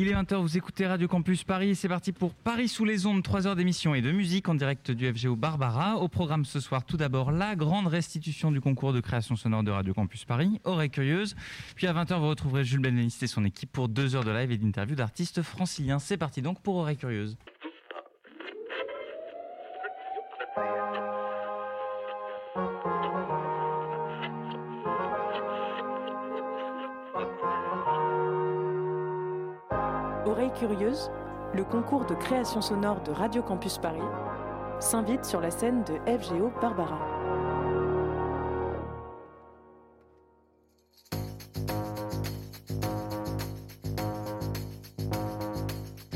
Il est 20h, vous écoutez Radio Campus Paris. C'est parti pour Paris sous les ondes, 3 heures d'émission et de musique en direct du FGO Barbara. Au programme ce soir, tout d'abord, la grande restitution du concours de création sonore de Radio Campus Paris, Oreille Curieuse. Puis à 20h, vous retrouverez Jules Benveniste et son équipe pour 2 heures de live et d'interview d'artistes franciliens. C'est parti donc pour Oreille Curieuse. Le concours de création sonore de Radio Campus Paris s'invite sur la scène de FGO Barbara.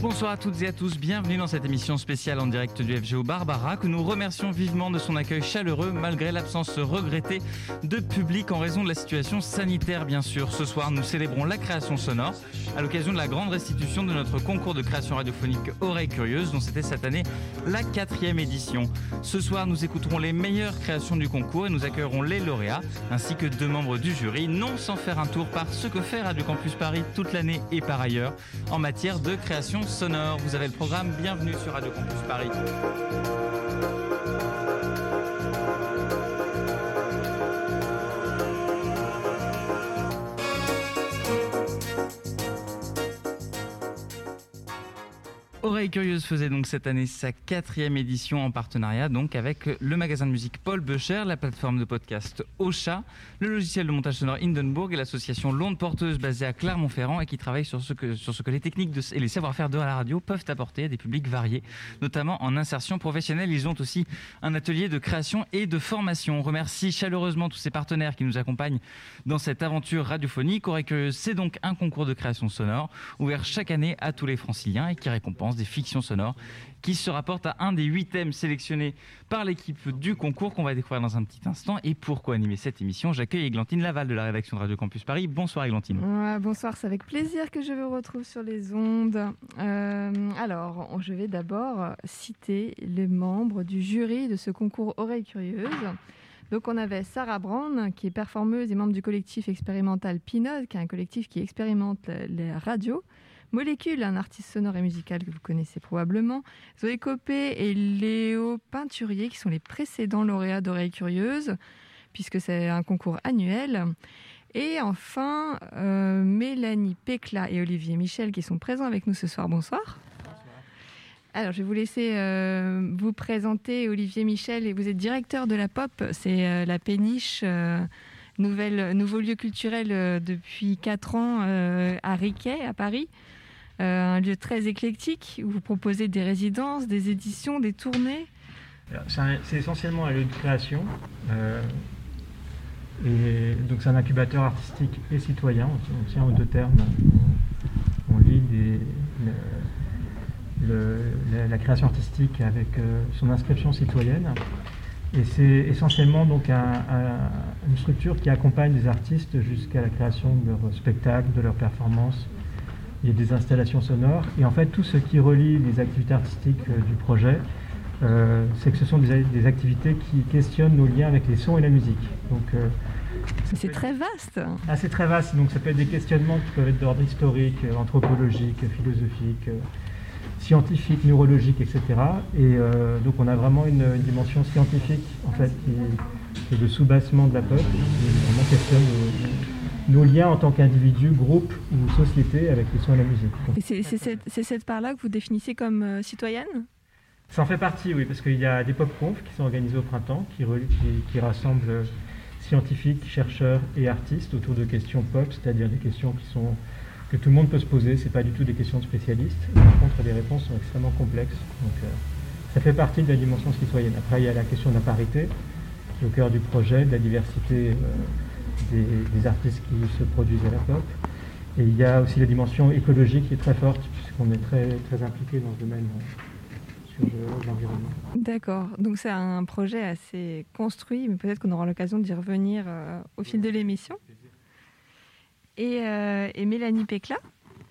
Bonsoir à toutes et à tous, bienvenue dans cette émission spéciale en direct du FGO Barbara que nous remercions vivement de son accueil chaleureux malgré l'absence regrettée de public en raison de la situation sanitaire bien sûr. Ce soir nous célébrons la création sonore à l'occasion de la grande restitution de notre concours de création radiophonique Oreille Curieuse dont c'était cette année la quatrième édition. Ce soir nous écouterons les meilleures créations du concours et nous accueillerons les lauréats ainsi que deux membres du jury, non sans faire un tour par ce que fait Radio Campus Paris toute l'année et par ailleurs en matière de création sonore. Vous avez le programme, bienvenue sur Radio Campus Paris. Curieuse faisait donc cette année sa quatrième édition en partenariat donc avec le magasin de musique Paul Becher, la plateforme de podcast Ocha, le logiciel de montage sonore Hindenburg et l'association L'Onde Porteuse basée à Clermont-Ferrand et qui travaille sur ce que, sur ce que les techniques et les savoir-faire de la radio peuvent apporter à des publics variés, notamment en insertion professionnelle. Ils ont aussi un atelier de création et de formation. On remercie chaleureusement tous ces partenaires qui nous accompagnent dans cette aventure radiophonique. Curieuse, c'est donc un concours de création sonore ouvert chaque année à tous les franciliens et qui récompense des fictions sonores qui se rapportent à un des huit thèmes sélectionnés par l'équipe du concours qu'on va découvrir dans un petit instant. Et pour co-animer cette émission, j'accueille Églantine Laval de la rédaction de Radio Campus Paris. Bonsoir Églantine. Ouais, bonsoir, c'est avec plaisir que je vous retrouve sur les ondes. Euh, alors, je vais d'abord citer les membres du jury de ce concours Oreille Curieuse. Donc on avait Sarah Brown, qui est performeuse et membre du collectif expérimental Pinot, qui est un collectif qui expérimente les radios. Molécule, un artiste sonore et musical que vous connaissez probablement. Zoé Copé et Léo Peinturier, qui sont les précédents lauréats d'Oreilles Curieuses, puisque c'est un concours annuel. Et enfin, euh, Mélanie Pécla et Olivier Michel, qui sont présents avec nous ce soir. Bonsoir. Alors, je vais vous laisser euh, vous présenter, Olivier Michel, et vous êtes directeur de la POP, c'est euh, la péniche, euh, nouvelle, nouveau lieu culturel depuis 4 ans à Riquet, à Paris. Euh, un lieu très éclectique où vous proposez des résidences, des éditions, des tournées. C'est essentiellement un lieu de création. euh, et donc c'est un incubateur artistique et citoyen. On, tient aux deux termes. On, le- la, création artistique avec euh, son inscription citoyenne. Et c'est essentiellement donc un- un- une structure qui accompagne les artistes jusqu'à la création de leurs spectacles, de leurs performances. Il y a des installations sonores. Et en fait, tout ce qui relie les activités artistiques euh, du projet, euh, c'est que ce sont des, des activités qui questionnent nos liens avec les sons et la musique. Donc, euh, C'est très vaste. ah, c'est très vaste, donc ça peut être des questionnements qui peuvent être d'ordre historique, anthropologique, philosophique, scientifique, neurologique, etc. Et euh, donc on a vraiment une, une dimension scientifique, en fait, qui, qui est le soubassement de la pop, qui vraiment questionne nos, nos liens en tant qu'individu, groupe ou société avec les sons et la musique. C'est cette, part-là que vous définissez comme euh, citoyenne? Ça en fait partie, oui, parce qu'il y a des pop-conf qui sont organisés au printemps, qui, re- qui- qui rassemblent euh, scientifiques, chercheurs et artistes autour de questions pop, c'est-à-dire des questions qui sont que tout le monde peut se poser. C'est pas du tout des questions de spécialistes. Par contre, les réponses sont extrêmement complexes. Donc, euh, ça fait partie de la dimension citoyenne. Après, il y a la question de la parité, qui est au cœur du projet, de la diversité euh, des, des artistes qui se produisent à la pop. Et il y a aussi la dimension écologique qui est très forte, puisqu'on est très, très impliqué dans ce domaine euh, sur le- l'environnement. D'accord. Donc c'est un projet assez construit, mais peut-être qu'on aura l'occasion d'y revenir euh, au fil de l'émission. Et, euh, et Mélanie Pécla,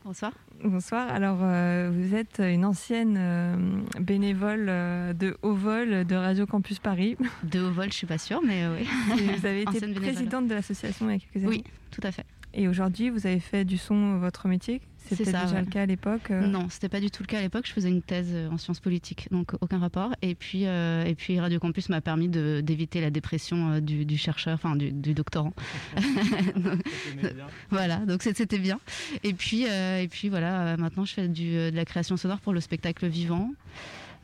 Bonsoir. Bonsoir. Alors euh, vous êtes une ancienne euh, bénévole euh, de haut vol de Radio Campus Paris. De haut vol, je suis pas sûre, mais oui. Et vous avez été bénévole. présidente de l'association il y a quelques années. Oui, tout à fait. Et aujourd'hui, vous avez fait du son votre métier. Ça, déjà ouais. le cas à l'époque. euh. Non, c'était pas du tout le cas à l'époque. Je faisais une thèse euh, en sciences politiques, donc aucun rapport. Et puis, euh, et puis Radio Campus m'a permis d'éviter la dépression du, du chercheur, enfin du, du doctorant. Voilà, donc c'était bien. Et puis, euh, et puis voilà, maintenant je fais du, de la création sonore pour le spectacle vivant.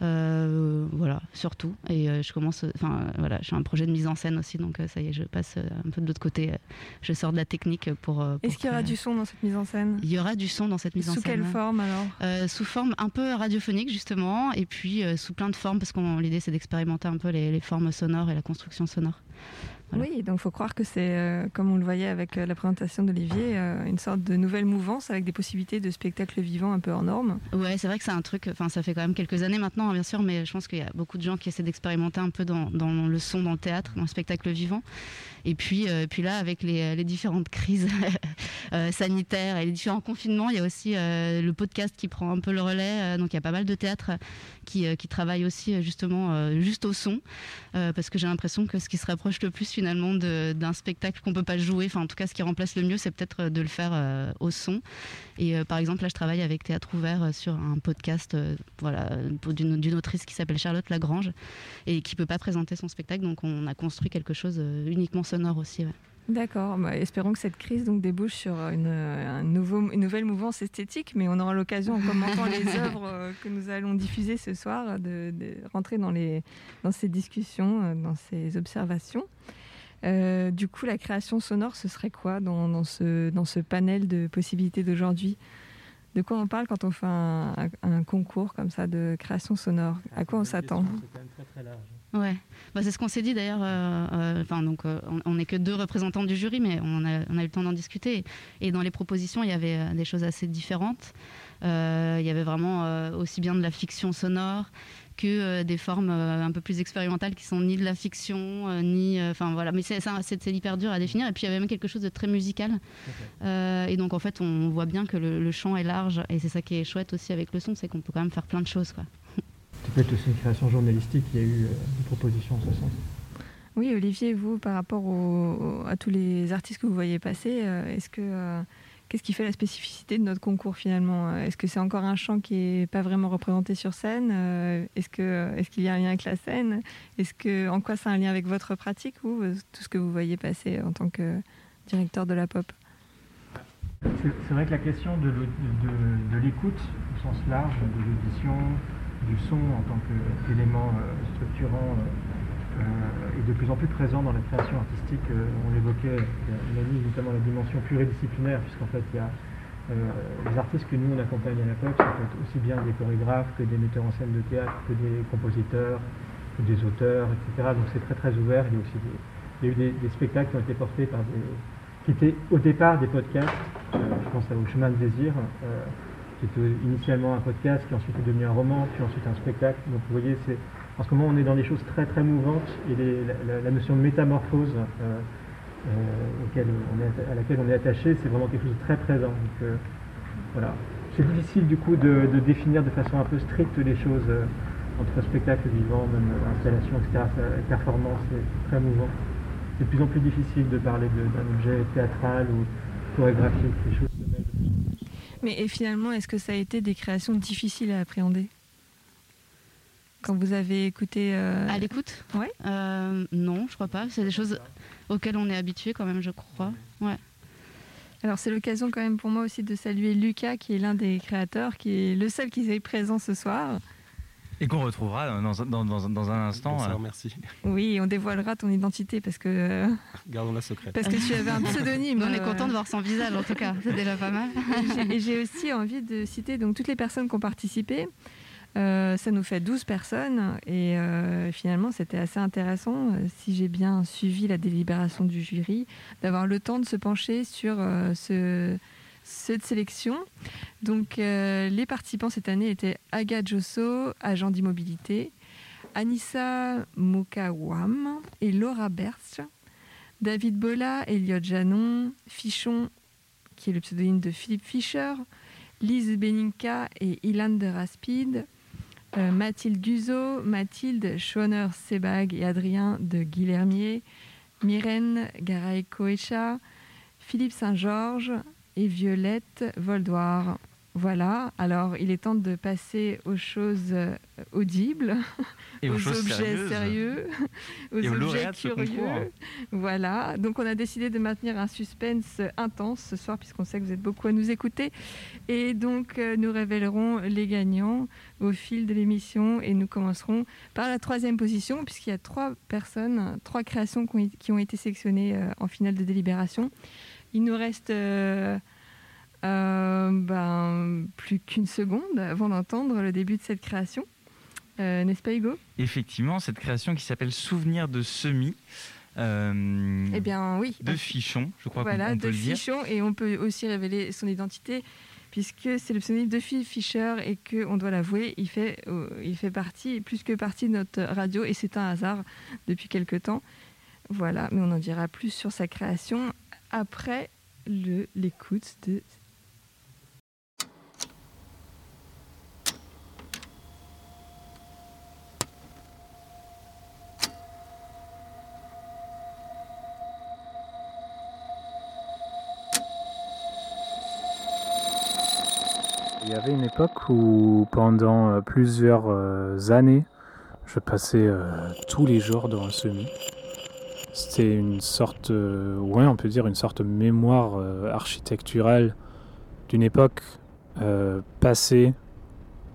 Euh, voilà, surtout. Et euh, je commence, enfin voilà, j'ai un projet de mise en scène aussi, donc euh, ça y est, je passe un peu de l'autre côté. Je sors de la technique pour. pour Est-ce qu'il y aura du son dans cette mise en scène? Il y aura du son dans cette mise en Sous scène. quelle ouais. forme alors? Sous forme un peu radiophonique justement, et puis sous plein de formes, parce que l'idée c'est d'expérimenter un peu les, les formes sonores et la construction sonore. Voilà. Oui, donc il faut croire que c'est, euh, comme on le voyait avec euh, la présentation d'Olivier, euh, une sorte de nouvelle mouvance avec des possibilités de spectacle vivant un peu hors norme. Ouais, c'est vrai que c'est un truc, enfin ça fait quand même quelques années maintenant, hein, bien sûr, mais je pense qu'il y a beaucoup de gens qui essaient d'expérimenter un peu dans, dans le son, dans le théâtre, dans le spectacle vivant. Et puis, euh, puis là, avec les, les différentes crises euh, sanitaires et les différents confinements, il y a aussi euh, le podcast qui prend un peu le relais. euh, donc il y a pas mal de théâtres qui, euh, qui travaillent aussi euh, justement euh, juste au son, euh, parce que j'ai l'impression que ce qui se rapproche le plus finalement d'un spectacle qu'on peut pas jouer, enfin en tout cas ce qui remplace le mieux, c'est peut-être euh, de le faire euh, au son. Et euh, par exemple, là, je travaille avec Théâtre Ouvert euh, sur un podcast euh, voilà, d'une autrice qui s'appelle Charlotte Lagrange et qui peut pas présenter son spectacle. Donc, on a construit quelque chose euh, uniquement sonore aussi. ouais. D'accord, bah, espérons que cette crise donc débouche sur une, un nouveau, une nouvelle mouvance esthétique, mais on aura l'occasion en commentant les œuvres euh, que nous allons diffuser ce soir de, de rentrer dans, les, dans ces discussions, euh, dans ces observations. Euh, du coup, la création sonore, ce serait quoi dans, dans ce, dans ce panel de possibilités d'aujourd'hui? De quoi on parle quand on fait un, un- un concours comme ça de création sonore? À quoi on s'attend? C'est quand même très très large. Ouais, bah, c'est ce qu'on s'est dit d'ailleurs. euh, euh, Enfin, donc, euh, on- n'est que deux représentants du jury, mais on a, on a eu le temps d'en discuter. Et dans les propositions, il y avait des choses assez différentes. Il y avait vraiment aussi bien de la fiction sonore que des formes un peu plus expérimentales qui sont ni de la fiction, ni. Enfin voilà, mais c'est hyper dur à définir. Et puis il y avait même quelque chose de très musical. Et donc en fait, on voit bien que le, le champ est large. Et c'est ça qui est chouette aussi avec le son, c'est qu'on peut quand même faire plein de choses. Quoi. C'est peut-être aussi une création journalistique, il y a eu euh, des propositions en ce sens. Oui, Olivier, vous, par rapport au- à tous les artistes que vous voyez passer, euh, est-ce que euh, qu'est-ce qui fait la spécificité de notre concours finalement? Est-ce que c'est encore un chant qui est pas vraiment représenté sur scène? Est-ce que est-ce qu'il y a un lien avec la scène? Est-ce que en quoi ça a un lien avec votre pratique ou tout ce que vous voyez passer en tant que directeur de la pop? C'est c'est vrai que la question de, l'au- de- de l'écoute au sens large, de l'audition, du son en tant qu'élément euh, structurant euh, euh, est de plus en plus présent dans la création artistique. Euh, on l'évoquait, mis notamment la dimension pluridisciplinaire, puisqu'en fait il y a euh, les artistes que nous on accompagne à être aussi bien des chorégraphes que des metteurs en scène de théâtre, que des compositeurs, que des auteurs, etc. Donc c'est très très ouvert. Il y a aussi des, eu des, spectacles qui ont été portés par des, qui étaient au départ des podcasts. Euh, je pense au Chemin de Désir, euh, qui était initialement un podcast, qui ensuite est devenu un roman, puis ensuite un spectacle. Donc vous voyez, c'est en ce moment on est dans des choses très très mouvantes et la, notion de métamorphose euh, euh, à laquelle on est attaché, c'est vraiment quelque chose de très présent. Donc euh, voilà, c'est difficile du coup de, de définir de façon un peu stricte les choses entre spectacle vivant, même installation, etc. Performance, c'est très mouvant. C'est de plus en plus difficile de parler d'un objet théâtral ou chorégraphique, les choses se mêlent Mais et finalement, est-ce que ça a été des créations difficiles à appréhender quand vous avez écouté euh, À l'écoute ouais. Euh, Non, je crois pas. C'est des choses auxquelles on est habitué quand même, je crois. Ouais. Alors c'est l'occasion quand même pour moi aussi de saluer Lucas qui est l'un des créateurs, qui est le seul qui est présent ce soir. Et qu'on retrouvera dans, dans- dans- dans un instant. Bonsoir, euh, merci. Oui, on dévoilera ton identité parce que Gardons-la secrète. parce que tu avais un pseudonyme. On est euh, content de voir son visage en tout cas. C'est déjà pas mal. Et j'ai- Et j'ai aussi envie de citer donc toutes les personnes qui ont participé. Euh, ça nous fait 12 personnes et euh, finalement c'était assez intéressant, euh, si j'ai bien suivi la délibération du jury, d'avoir le temps de se pencher sur euh, ce, cette sélection. Donc euh, les participants cette année étaient Aga Josso, agent d'immobilité, Anissa Mokawam et Laura Bertsch, David Bola, Elliot Janon, Fichon, qui est le pseudonyme de Philippe Fischer, Lise Beninka et Ilan de Raspide, euh, Mathilde Guzot, Mathilde Schoner-Sebag et Adrien de Guilhermier, Myrène Garay-Coecha, Philippe Saint-Georges et Violette Voldoir. Voilà, alors il est temps de passer aux choses euh, audibles, Et aux, objets sérieuses. sérieux, aux Et aux objets curieux. Voilà, donc on a décidé de maintenir un suspense intense ce soir puisqu'on sait que vous êtes beaucoup à nous écouter. Et donc euh, nous révélerons les gagnants au fil de l'émission et nous commencerons par la troisième position puisqu'il y a trois personnes, trois créations qui ont, qui ont été sélectionnées euh, en finale de délibération. Il nous reste... euh, euh, ben, plus qu'une seconde avant d'entendre le début de cette création. Euh, N'est-ce pas Hugo? Effectivement, cette création qui s'appelle Souvenir de semis. Eh bien oui. de Fichon, je crois voilà, peut de le dire. Fichon et on peut aussi révéler son identité puisque c'est le pseudonyme de Phil Fischer et que on doit l'avouer, il fait, il fait partie, plus que partie de notre radio et c'est un hasard depuis quelque temps. Voilà, mais on en dira plus sur sa création après l'écoute de Il y avait une époque où pendant euh, plusieurs euh, années, je passais euh, tous les jours devant le semis. C'était une sorte, euh, ouais, on peut dire une sorte de mémoire euh, architecturale d'une époque euh, passée,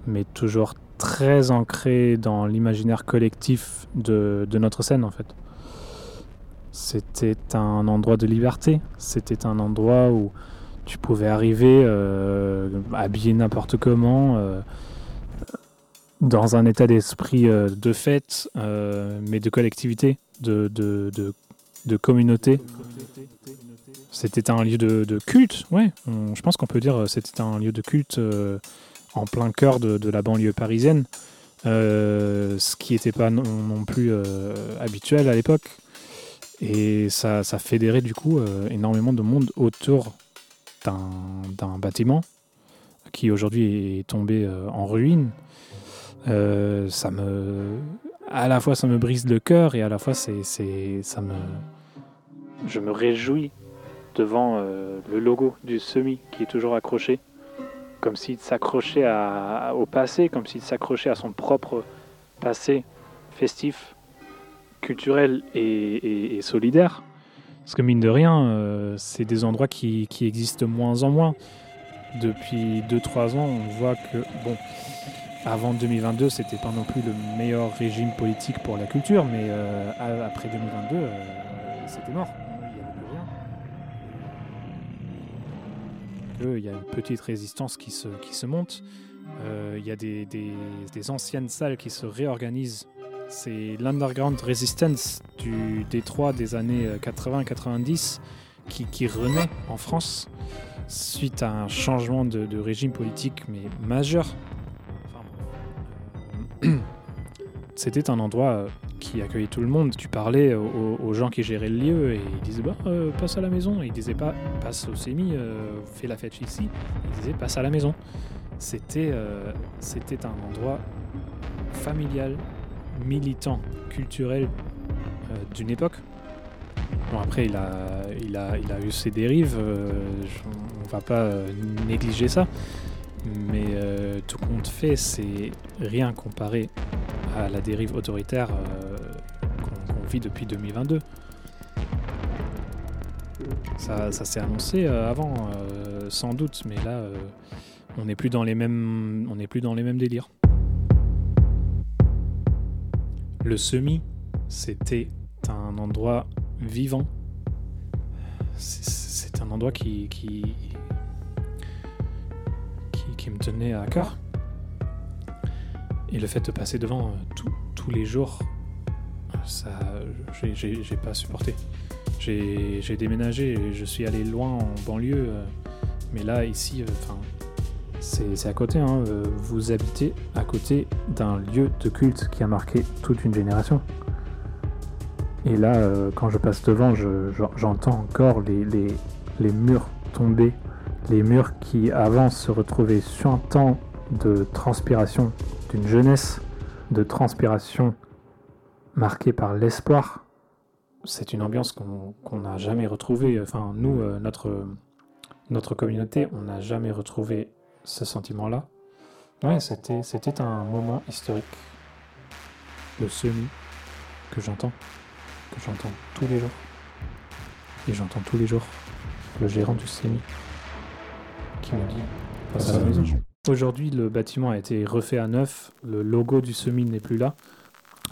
mais toujours très ancrée dans l'imaginaire collectif de, notre scène en fait. C'était un endroit de liberté, c'était un endroit où tu pouvais arriver habillé n'importe comment, dans un état d'esprit euh, de fête, euh, mais de collectivité, de, communauté. C'était un lieu de, culte, ouais. On- je pense qu'on peut dire euh, c'était un lieu de culte euh, en plein cœur de, la banlieue parisienne, euh, ce qui n'était pas non, plus euh, habituel à l'époque. Et ça, ça fédérait du coup euh, énormément de monde autour d'un bâtiment qui aujourd'hui est tombé euh, en ruine. Euh, ça me, à la fois ça me brise le cœur et à la fois c'est, c'est, ça me, je me réjouis devant euh, le logo du semi qui est toujours accroché, comme s'il s'accrochait à- au passé, comme s'il s'accrochait à son propre passé festif, culturel et, et- et solidaire. Parce que mine de rien, euh, c'est des endroits qui, qui existent de moins en moins. Depuis 2-3 ans, on voit que, bon, avant 2022, c'était pas non plus le meilleur régime politique pour la culture, mais euh, après 2022, euh, c'était mort. Il y a une petite résistance qui se, monte. Euh, Il y a des, anciennes salles qui se réorganisent. C'est l'underground resistance du Détroit des années 80-90 qui, qui renaît en France suite à un changement de, de régime politique mais majeur. C'était un endroit euh, qui accueillait tout le monde. Tu parlais aux, aux gens qui géraient le lieu et ils disaient bah, euh, passe à la maison. Et ils disaient pas passe au euh, fais la fête ici. Ils disaient passe à la maison. C'était euh, un endroit familial, militant, culturel euh, d'une époque. Bon après il a, il a, il a eu ses dérives, euh, on va pas euh, négliger ça, mais euh, tout compte fait c'est rien comparé à la dérive autoritaire euh, qu'on vit depuis 2022. Ça, s'est annoncé euh, avant, euh, sans doute, mais là, on n'est plus dans les mêmes, on n'est plus dans les mêmes délires. Le semi, c'était un endroit vivant. C'est- un endroit qui, qui, qui me tenait à cœur. Et le fait de passer devant euh, tous les jours, ça, j'ai- pas supporté. J'ai déménagé, je suis allé loin en banlieue, euh, mais là, ici, euh, enfin, c'est à côté. hein, euh, vous habitez à côté d'un lieu de culte qui a marqué toute une génération. Et là, euh, quand je passe devant, je- j'en- j'entends encore les, murs tomber, les murs qui avant se retrouvaient suintants de transpiration, d'une jeunesse de transpiration marquée par l'espoir. C'est une ambiance qu'on n'a jamais retrouvée. Enfin, nous, euh, notre, notre communauté, on n'a jamais retrouvé ce sentiment-là. Ouais, c'était, c'était un moment historique. Le semi que j'entends, que j'entends tous les jours. Et j'entends tous les jours le gérant du semi qui me dit passe à la maison. Aujourd'hui, le bâtiment a été refait à neuf, le logo du semi n'est plus là,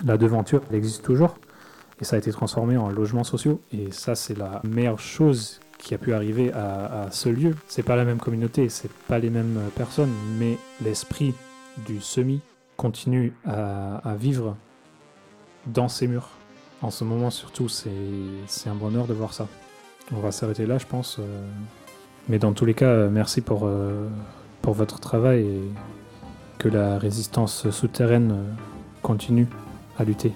la devanture, elle existe toujours, et ça a été transformé en logements sociaux. Et ça, c'est la meilleure chose qui a pu arriver à, ce lieu. C'est pas la même communauté, c'est pas les mêmes personnes, mais l'esprit du semi continue à, vivre dans ces murs. En ce moment, surtout, c'est c'est un bonheur de voir ça. On va s'arrêter là, je pense. euh, Mais dans tous les cas, euh, merci pour, euh, pour votre travail et que la résistance souterraine euh, continue à lutter,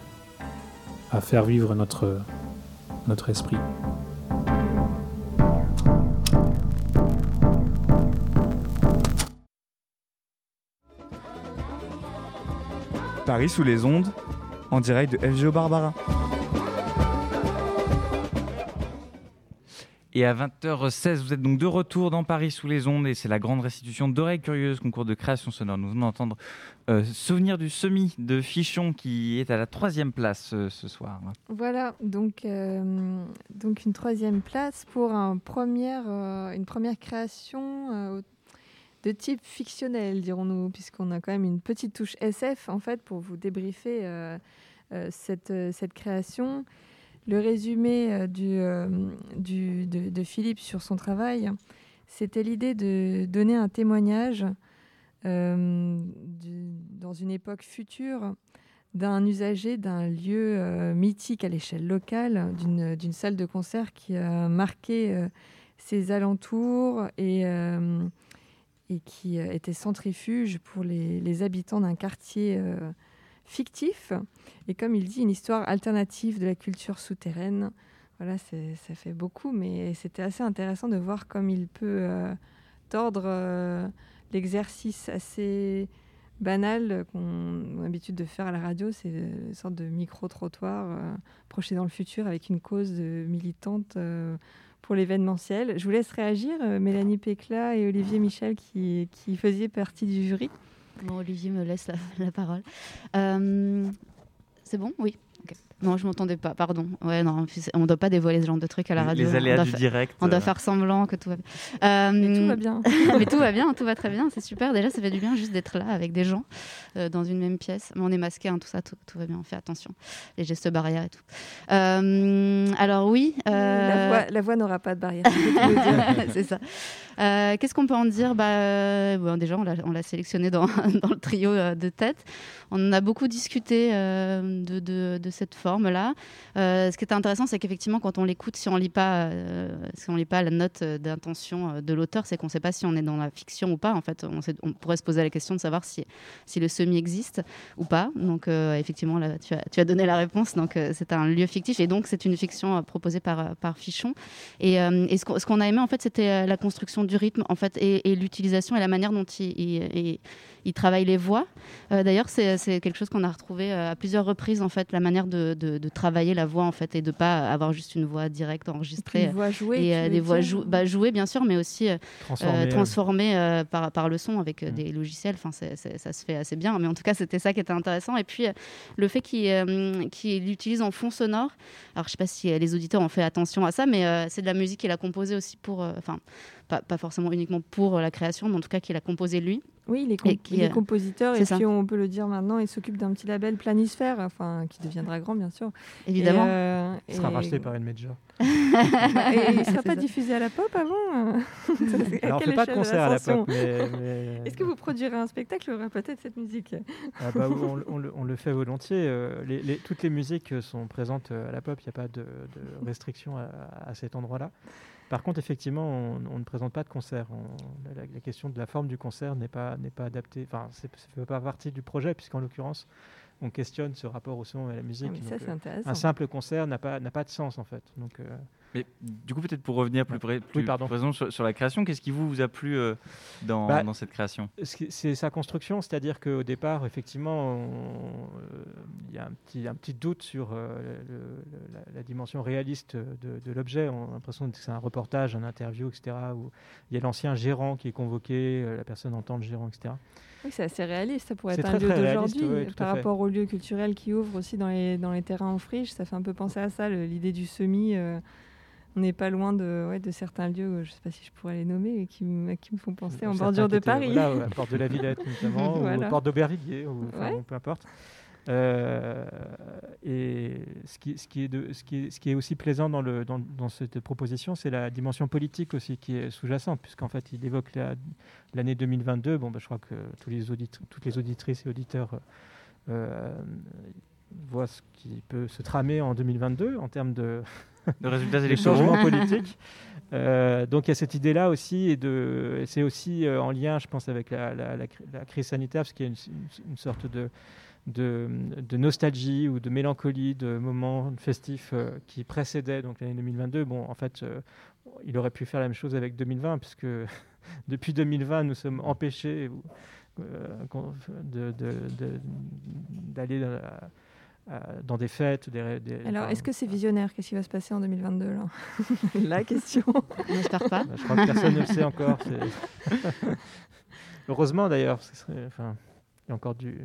à faire vivre notre, notre esprit. Paris sous les ondes, en direct de FGO Barbara. Et à 20h16, vous êtes donc de retour dans Paris sous les ondes et c'est la grande restitution d'Oreilles Curieuses, concours de création sonore. Nous venons d'entendre euh, Souvenir du Semi de Fichon qui est à la troisième place euh, ce soir. Voilà, donc, euh, donc une troisième place pour un première, une première création de type fictionnel, dirons-nous, puisqu'on a quand même une petite touche SF en fait pour vous débriefer cette, cette création. Le résumé euh, euh, de, Philippe sur son travail, c'était l'idée de donner un témoignage euh, dans une époque future d'un usager d'un lieu mythique à l'échelle locale, d'une salle de concert qui a marqué ses alentours et, qui était centrifuge pour les, habitants d'un quartier fictif. Et comme il dit, une histoire alternative de la culture souterraine. Voilà, ça fait beaucoup, mais c'était assez intéressant de voir comme il peut euh, tordre euh, l'exercice assez banal qu'on a l'habitude de faire à la radio, c'est une sorte de micro-trottoir euh, projeté dans le futur avec une cause militante euh, pour l'événementiel. Je vous laisse réagir, Mélanie Pécla et Olivier Michel qui faisaient partie du jury. Bon, Olivier me laisse la, la parole. Euh, c'est bon? Oui. Non, je m'entendais pas, pardon. Ouais, non, on ne doit pas dévoiler ce genre de trucs à la radio. Les aléas du fa- direct. On doit euh, faire semblant que tout va bien. Euh, Mais tout va bien. mais tout va bien, tout va très bien, c'est super. Déjà, ça fait du bien juste d'être là avec des gens euh, dans une même pièce. Mais on est masqué, hein, tout ça, tout, tout va bien. On fait attention, les gestes barrières et tout. Euh, alors oui. La voix, la voix n'aura pas de barrière. c'est ça. Euh, Qu'est-ce qu'on peut en dire? Bah, euh, bon, Déjà, on l'a- on l'a sélectionné dans, dans le trio euh, de tête. On en a beaucoup discuté euh, de, de- de cette forme-là. Euh, ce qui est intéressant, c'est qu'effectivement, quand on l'écoute, si on lit pas, euh, si on lit pas la note euh, d'intention de l'auteur, c'est qu'on ne sait pas si on est dans la fiction ou pas. En fait, on, pourrait se poser la question de savoir si, le semi existe ou pas. Donc, effectivement, là, tu, as, donné la réponse. Donc, c'est un lieu fictif et donc c'est une fiction proposée par, Fichon. Et, ce qu'on a aimé, en fait, c'était la construction du rythme, en fait, et, et l'utilisation et la manière dont il, il- il- il travaille les voix. Euh, D'ailleurs, c'est quelque chose qu'on a retrouvé euh, à plusieurs reprises, en fait, la manière de, de- de travailler la voix, en fait, et de pas avoir juste une voix directe enregistrée. Une voix jouée. Et euh, des voix jou- bah, jouées, bien sûr, mais aussi euh, Transformé, transformées euh, par, par le son avec euh, Mm. des logiciels. Enfin, ça se fait assez bien. Mais en tout cas, c'était ça qui était intéressant. Et puis, euh, le fait qu'il euh, qu'il l'utilise en fond sonore. Alors, je sais pas si euh, les auditeurs ont fait attention à ça, mais euh, c'est de la musique qu'il a composée aussi pour. euh, Enfin, pas, pas forcément uniquement pour la création, mais en tout cas qu'il a composé lui. Oui, il est, Et qui, il est euh, compositeur et ça. puis on peut le dire maintenant, il s'occupe d'un petit label Planisphère, enfin qui deviendra grand bien sûr. Évidemment. Et, euh, Il sera et- racheté par une major. et il ne sera pas ça. diffusé à la pop avant. À Alors, on fait pas de concert à la pop, mais. mais- Est-ce que vous produirez un spectacle Il y aura peut-être cette musique? Ah bah, on, on le- on le fait volontiers. euh, les- les- toutes les musiques sont présentes à la pop, il n'y a pas de, de restriction à, à cet endroit-là. Par contre, effectivement, on, on ne présente pas de concert. On- la, la question de la forme du concert n'est pas, n'est pas adaptée. Enfin, ça ne fait pas partie du projet, puisqu'en l'occurrence, on questionne ce rapport au son et à la musique. Ah, Donc, euh, un simple concert n'a pas, n'a pas de sens, en fait. Donc, euh, Mais du coup, peut-être pour revenir plus, près, plus Oui, pardon. présent sur, sur la création, qu'est-ce qui vous, vous a plu euh, dans, Bah, dans cette création? C'est sa construction, c'est-à-dire qu'au départ, effectivement, euh, il y a un petit, un petit doute sur euh, le- le- la, la dimension réaliste de, de l'objet. On a l'impression que c'est un reportage, un interview, etc. Où il y a l'ancien gérant qui est convoqué, la personne entend le gérant, etc. Oui, c'est assez réaliste. Ça pourrait être un très, lieu d'aujourd'hui. oui, par rapport aux lieux culturels qui ouvrent aussi dans les, dans les terrains en friche, ça fait un peu penser à ça, l'idée du semi. Euh, on n'est pas loin de, ouais, de certains lieux, euh, je ne sais pas si je pourrais les nommer, qui, me- qui me font penser en Certains bordure de Paris. Voilà, à la porte de la Villette notamment, ou Voilà. à porte d'Aubervilliers, ou enfin, Ouais. bon, peu importe. Euh, et ce qui, ce, qui est de- ce, qui est, ce qui est aussi plaisant dans, le, dans, dans cette proposition, c'est la dimension politique aussi qui est sous-jacente, puisqu'en fait, il évoque la- l'année 2022. Bon, bah, je crois que tous les audit- toutes les auditrices et auditeurs euh, voient ce qui peut se tramer en 2022 en termes de, De résultats électoraux changements politiques. Euh, donc il y a cette idée-là aussi, et, et c'est aussi euh, en lien, je pense, avec la, la- la cri- la crise sanitaire, parce qu'il y a une, sorte de, de, de nostalgie ou de mélancolie de moments festifs euh, qui précédaient donc l'année 2022. Bon, en fait, il aurait pu faire la même chose avec 2020, puisque depuis 2020, nous sommes empêchés qu'on- de- de- d'aller dans, des fêtes. Des, des- Alors, est-ce que c'est visionnaire Qu'est-ce qui va se passer en 2022 là La question. On n'espère pas. Bah, je crois que personne ne le sait encore. Heureusement d'ailleurs, parce que ce serait- enfin, il y a encore du.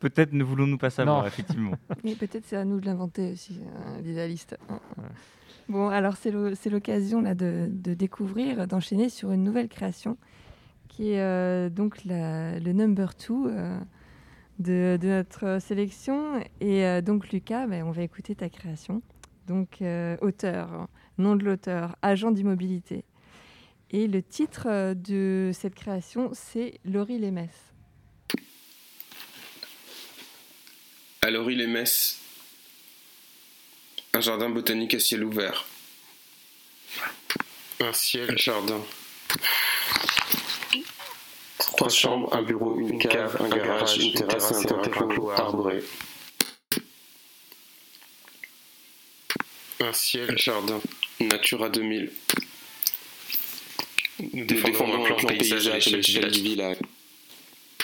Peut-être ne voulons-nous pas savoir, Non. effectivement. Mais peut-être c'est à nous de l'inventer aussi, euh, l'idéaliste. Ouais. Bon, alors c'est l'o- c'est l'occasion là de, de découvrir, d'enchaîner sur une nouvelle création qui est euh, donc la- le number two euh, de, de notre sélection. Et euh, donc Lucas, ben, on va écouter ta création. Donc euh, auteur, nom de l'auteur, agent d'immobilité. Et le titre euh, de cette création, c'est Laurie Lémès. À Laurie-les-Messes, un jardin botanique à ciel ouvert. Un ciel jardin. Trois chambres, un bureau, une cave, un garage, une terrasse et un terrain clos arboré. Un ciel jardin. Natura 2000. Nous défendons un plan paysage à l'échelle du village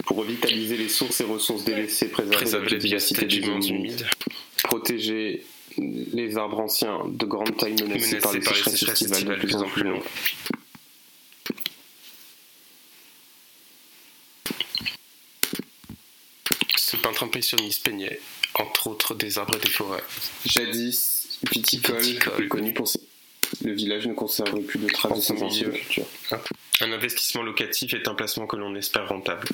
pour revitaliser les sources et ressources délaissées, préserver, la biodiversité des zones humides, protéger les arbres anciens de grande taille menacés, par les sécheresses estivales de plus en plus longues. Ce peintre impressionniste peignait, entre autres, des arbres et des forêts. Jadis, viticole, Viticole. connu pour ses... Le village ne conserve plus de traces de son ses anciennes cultures. Un investissement locatif est un placement que l'on espère rentable.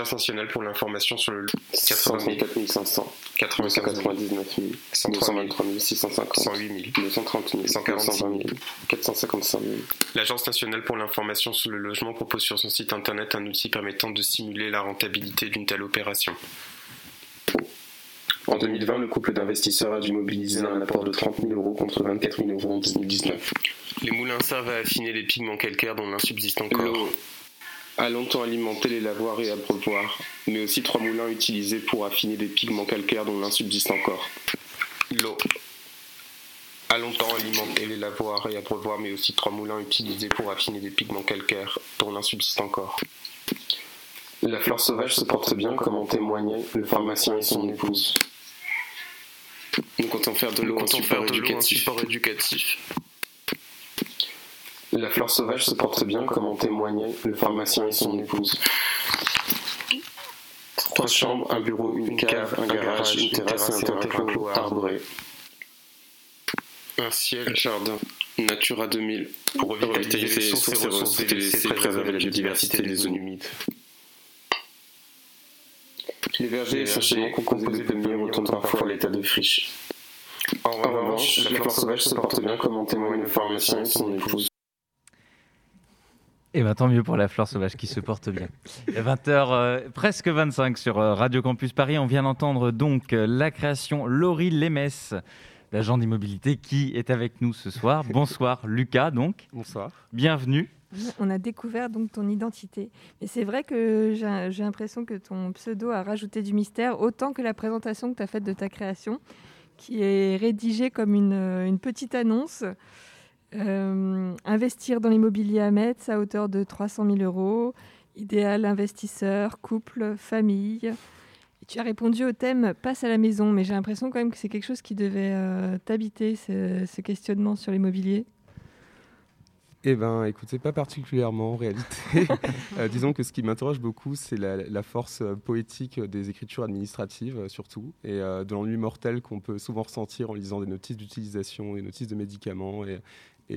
L'Agence nationale pour l'information sur le 80 000, 134 500, 95 000, 299 000, 103 000, 223 650, 108 000. 230 000, 146 000. 220 000, 455 000. L'Agence nationale pour l'information sur le logement propose sur son site internet un outil permettant de simuler la rentabilité d'une telle opération. En 2020, le couple d'investisseurs a dû mobiliser un apport de 30 000 euros contre 24 000 euros en 2019. Les moulins servent à affiner les pigments calcaires dont l'un subsiste encore. A longtemps alimenté les lavoirs et abreuvoirs, mais aussi trois moulins utilisés pour affiner des pigments calcaires dont l'un subsiste encore. L'eau a longtemps alimenté les lavoirs et abreuvoirs, mais aussi trois moulins utilisés pour affiner des pigments calcaires dont l'un subsiste encore. La fleur sauvage se porte bien, comme en témoignait le pharmacien et son épouse. Nous comptons faire de l'eau un un support éducatif. La fleur sauvage se porte bien, comme en témoignait le pharmacien et son épouse. Trois chambres, un bureau, une cave, un garage, une terrasse et un terrain clos arboré. Un ciel Jardin. Natura 2000. pour revitaliser les sources et ressources délaissées, préserver la biodiversité des zones humides. Les vergers essentiellement composés de pommiers retournent parfois à l'état de friche. En En revanche, la fleur sauvage se porte bien, comme en témoigne le pharmacien et son épouse. Et bien tant mieux pour la fleur sauvage qui se porte bien. 20h, presque 25 sur euh, Radio Campus Paris. On vient d'entendre donc euh, la création Laurie Lémès, l'agent d'immobilité qui est avec nous ce soir. Bonsoir Lucas donc, Bonsoir. bienvenue. On a découvert donc ton identité. Et c'est vrai que j'ai l'impression que ton pseudo a rajouté du mystère, autant que la présentation que tu as faite de ta création, qui est rédigée comme une, une petite annonce. Euh, investir dans l'immobilier à Metz à hauteur de 300 000 euros. Idéal investisseur, couple, famille. tu as répondu au thème Passe à la maison, mais j'ai l'impression quand même que c'est quelque chose qui devait euh, t'habiter, ce, questionnement sur l'immobilier. Eh bien, écoutez, pas particulièrement en réalité. Euh, disons que ce qui m'interroge beaucoup, c'est la, force poétique des écritures administratives, surtout, et de l'ennui mortel qu'on peut souvent ressentir en lisant des notices d'utilisation, des notices de médicaments, et,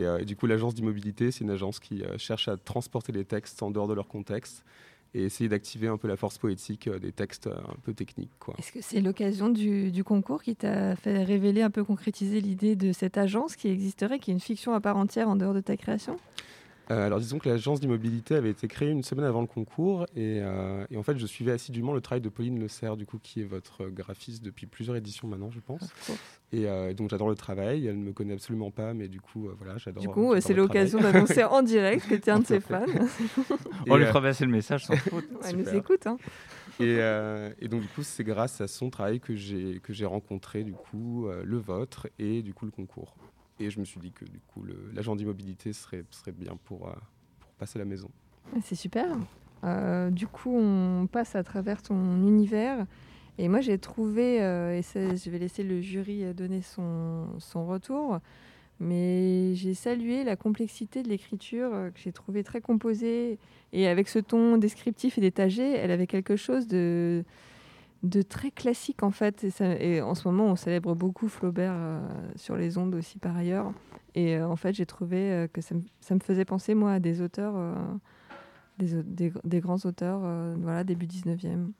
euh, et, du coup, l'agence d'immobilité, c'est une agence qui euh, cherche à transporter les textes en dehors de leur contexte et essayer d'activer un peu la force poétique euh, des textes un peu techniques. Est-ce que c'est l'occasion du, du, concours qui t'a fait révéler, un peu concrétiser l'idée de cette agence qui existerait, qui est une fiction à part entière en dehors de ta création? Euh, alors disons que l'agence d'immobilité avait été créée une semaine avant le concours euh, et, en fait je suivais assidûment le travail de Pauline Le Serre du coup qui est votre graphiste depuis plusieurs éditions maintenant je pense. Et euh, donc j'adore le travail, elle ne me connaît absolument pas mais du coup voilà j'adore. Du coup c'est l'occasion d'annoncer en direct que tu es un de ses fans. On lui fera passer le message sans faute. elle nous écoute. Hein. Et, et, donc du coup c'est grâce à son travail que j'ai que j'ai rencontré du coup le vôtre et du coup le concours. Et je me suis dit que du coup, l'agent d'immobilité serait, serait bien pour, euh, pour passer la maison. C'est super. Euh, du coup, on passe à travers ton univers. Et moi, j'ai trouvé, euh, et je vais laisser le jury donner son, son retour, mais j'ai salué la complexité de l'écriture que j'ai trouvé très composée. Et avec ce ton descriptif et détaché, elle avait quelque chose de, de très classique en fait. Et, en ce moment, on célèbre beaucoup Flaubert euh, sur les ondes aussi par ailleurs. Et euh, en fait, j'ai trouvé euh, que ça me, faisait penser moi à des auteurs, des, des, grands auteurs, voilà, début 19e.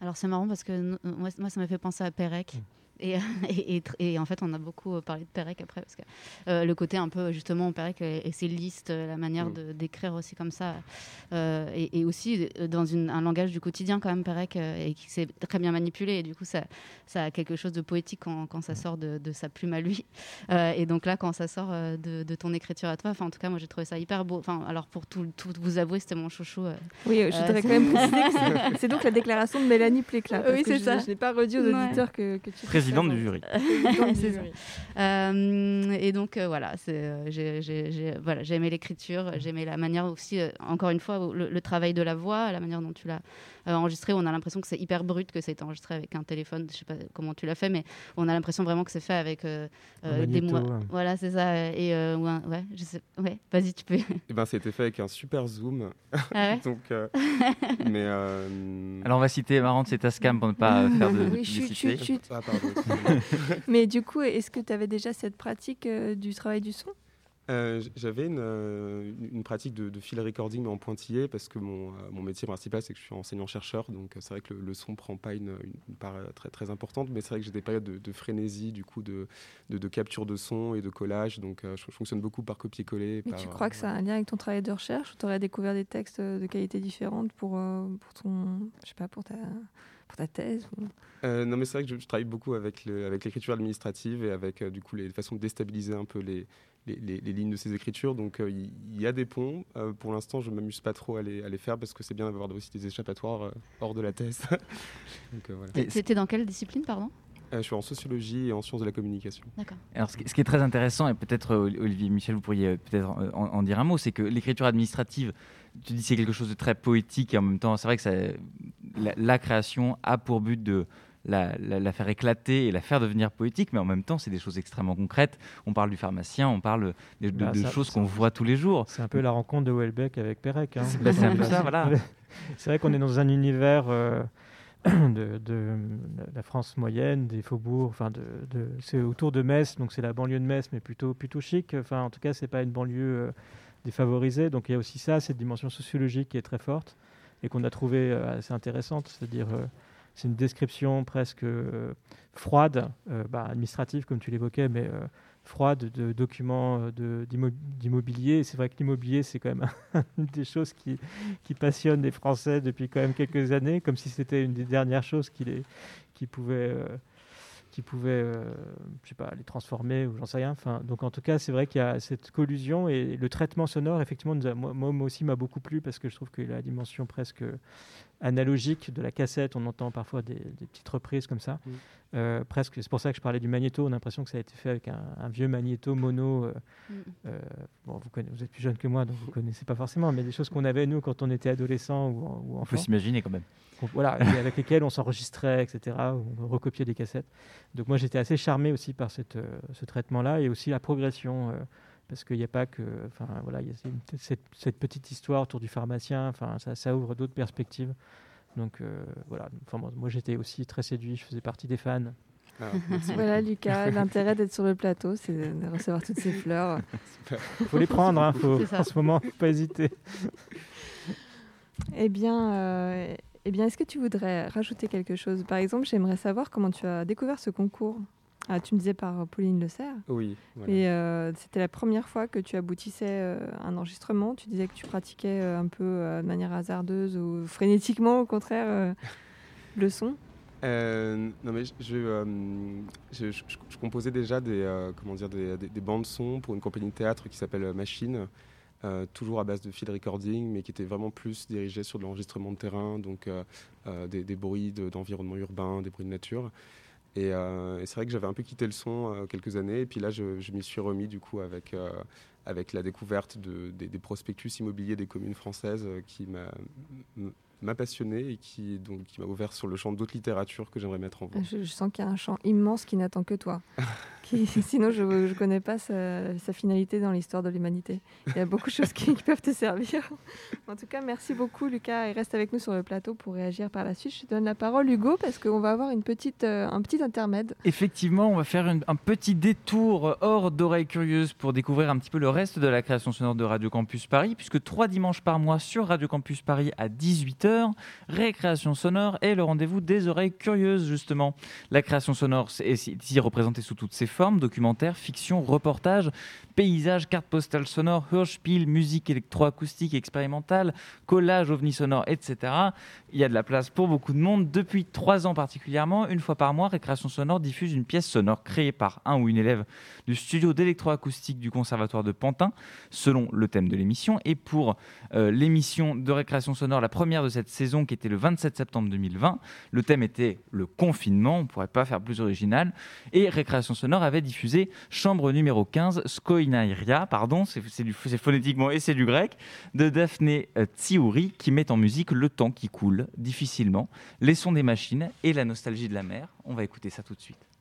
Alors c'est marrant parce que moi, moi ça m'a fait penser à Pérec. Mmh. Et, et, en fait, on a beaucoup parlé de Pérec après, parce que euh, le côté un peu, justement, Pérec et, ses listes, la manière mm. d'écrire aussi comme ça, euh, et, aussi dans une, un langage du quotidien, quand même, Pérec, euh, et qui s'est très bien manipulé, et du coup, ça, ça a quelque chose de poétique quand, quand ça sort de, de, sa plume à lui. et donc là, quand ça sort de, de ton écriture à toi, enfin, en tout cas, moi, j'ai trouvé ça hyper beau. Enfin, alors, pour tout, tout vous avouer, c'était mon chouchou. oui, je voudrais quand même préciser que c'est donc la déclaration de Mélanie Pléclat. Oui, c'est ça. Je n'ai pas redit aux auditeurs que, que tu présidente du jury. Euh, et donc euh, voilà, euh, j'ai voilà, aimé l'écriture, j'ai aimé la manière aussi, encore une fois, le, travail de la voix, la manière dont tu l'as enregistré. On a l'impression que c'est hyper brut, que c'est enregistré avec un téléphone. Je sais pas comment tu l'as fait, mais on a l'impression vraiment que c'est fait avec des mots. Voilà, c'est ça. Et ouais, je sais. Ouais, vas-y, tu peux. Et eh ben, c'était fait avec un super zoom. Ah donc, mais. Alors on va citer Marrant, c'est Tascam pour ne pas faire de. Oui, chut, chut, chut. Ah, pardon. Mais du coup, est-ce que tu avais déjà cette pratique euh, du travail du son? Euh, J'avais une, euh, une, pratique de, de field recording en pointillé parce que mon, mon métier principal, c'est que je suis enseignant-chercheur. Donc c'est vrai que le, son son prend pas une, une, part très, très importante. Mais c'est vrai que j'ai des périodes de, frénésie, du coup, de, de, capture de son et de collage. Donc je, fonctionne beaucoup par copier-coller. Mais tu crois que ça a un lien avec ton travail de recherche ou tu aurais découvert des textes de qualité différente pour, pour ton. Je sais pas, pour ta ta thèse euh, Non, mais c'est vrai que je, travaille beaucoup avec, avec l'écriture administrative et avec euh, du coup les façons de déstabiliser un peu les, les, les, lignes de ces écritures. Donc euh, il y, a des ponts. pour l'instant, je ne m'amuse pas trop à les, à les faire parce que c'est bien d'avoir aussi des échappatoires hors de la thèse. C'était dans quelle discipline, pardon? Je suis en sociologie et en sciences de la communication. D'accord. Alors, ce qui, est très intéressant, et peut-être Olivier Michel, vous pourriez peut-être en, dire un mot, c'est que l'écriture administrative, tu dis c'est quelque chose de très poétique et en même temps, c'est vrai que ça, la, création a pour but de la, faire éclater et la faire devenir poétique, mais en même temps, c'est des choses extrêmement concrètes. On parle du pharmacien, on parle de, bah, choses qu'on voit tous les jours. C'est un peu la rencontre de Welbeck avec Perec. Hein. C'est un peu ça, voilà. C'est vrai qu'on est dans un univers euh, de, la France moyenne, des faubourgs, enfin, c'est autour de Metz, donc c'est la banlieue de Metz, mais plutôt, plutôt chic. Enfin, en tout cas, c'est pas une banlieue euh, défavorisée. Donc il y a aussi ça, cette dimension sociologique qui est très forte et qu'on a trouvé euh, assez intéressante, c'est-à-dire euh, c'est une description presque euh, froide, bah, administrative comme tu l'évoquais, mais froide de documents d'immobilier. C'est vrai que l'immobilier, c'est quand même une des choses qui, qui passionne les Français depuis quand même quelques années, comme si c'était une des dernières choses qui, les, qui pouvaient qui pouvaient, je sais pas, les transformer ou j'en sais rien. Enfin, donc en tout cas, c'est vrai qu'il y a cette collusion et le traitement sonore, effectivement, moi, moi, aussi m'a beaucoup plu parce que je trouve a la dimension presque analogique de la cassette. On entend parfois des, petites reprises comme ça. Mm. Euh, presque, c'est pour ça que je parlais du magnéto. On a l'impression que ça a été fait avec un, vieux magnéto mono. Euh, mm. euh, bon, vous, connaissez, vous, êtes plus jeune que moi, donc vous connaissez pas forcément, mais des choses qu'on avait nous quand on était adolescent ou, ou enfant. On peut s'imaginer quand même. Voilà, avec lesquelles on s'enregistrait, etc. On recopiait des cassettes. Donc moi, j'étais assez charmé aussi par cette, ce traitement-là et aussi la progression parce qu'il n'y a pas que, enfin voilà, il y a cette, petite histoire autour du pharmacien, enfin ça, ça ouvre d'autres perspectives. Donc euh, voilà, enfin, moi, j'étais aussi très séduit, je faisais partie des fans. Ah, voilà Lucas, l'intérêt d'être sur le plateau, c'est de recevoir toutes ces fleurs. Il faut les prendre, hein, faut, en ce moment, faut pas hésiter. Eh bien, euh, eh bien est-ce que tu voudrais rajouter quelque chose? Par exemple, j'aimerais savoir comment tu as découvert ce concours. Ah, tu me disais par Pauline Le Serre. Oui. Et euh, c'était la première fois que tu aboutissais euh, un enregistrement. Tu disais que tu pratiquais euh, un peu de manière hasardeuse ou frénétiquement, au contraire, le son. non mais je, je, composais déjà des, comment dire, des, des, bandes son pour une compagnie de théâtre qui s'appelle Machine, toujours à base de field recording, mais qui était vraiment plus dirigée sur de l'enregistrement de terrain, donc des, des, bruits d'environnement urbain, des bruits de nature. Euh, et, c'est vrai que j'avais un peu quitté le son euh, quelques années, et puis là, je, je m'y suis remis du coup avec, euh, avec la découverte de, des, des, prospectus immobiliers des communes françaises qui m'a m'a passionné et qui, donc, qui m'a ouvert sur le champ d'autres littératures que j'aimerais mettre en voix. Je, sens qu'il y a un champ immense qui n'attend que toi. qui, sinon, je ne connais pas sa, finalité dans l'histoire de l'humanité. Il y a beaucoup de choses qui, peuvent te servir. en tout cas, merci beaucoup, Lucas, et reste avec nous sur le plateau pour réagir par la suite. Je te donne la parole, Hugo, parce qu'on va avoir une petite, euh, un petit intermède. Effectivement, on va faire un petit détour hors d'oreilles curieuses pour découvrir un petit peu le reste de la création sonore de Radio Campus Paris, puisque trois dimanches par mois sur Radio Campus Paris à 18h, Récréation sonore et le rendez-vous des oreilles curieuses, justement. La création sonore est ici représentée sous toutes ses formes documentaire, fiction, reportage, paysage, carte postale sonore, Hörspiel, musique électroacoustique expérimentale, collage, ovni sonore, etc. Il y a de la place pour beaucoup de monde. Depuis trois ans particulièrement, une fois par mois, Récréation sonore diffuse une pièce sonore créée par un ou une élève du studio d'électroacoustique du Conservatoire de Pantin, selon le thème de l'émission. Et pour euh, l'émission de Récréation sonore, la première de cette saison, qui était le 27 septembre 2020, le thème était le confinement, on ne pourrait pas faire plus original. Et Récréation sonore avait diffusé Chambre numéro 15, Skoy pardon, c'est phonétiquement et c'est du grec, de Daphné euh, Tsiouri qui met en musique le temps qui coule difficilement, les sons des machines et la nostalgie de la mer. On va écouter ça tout de suite.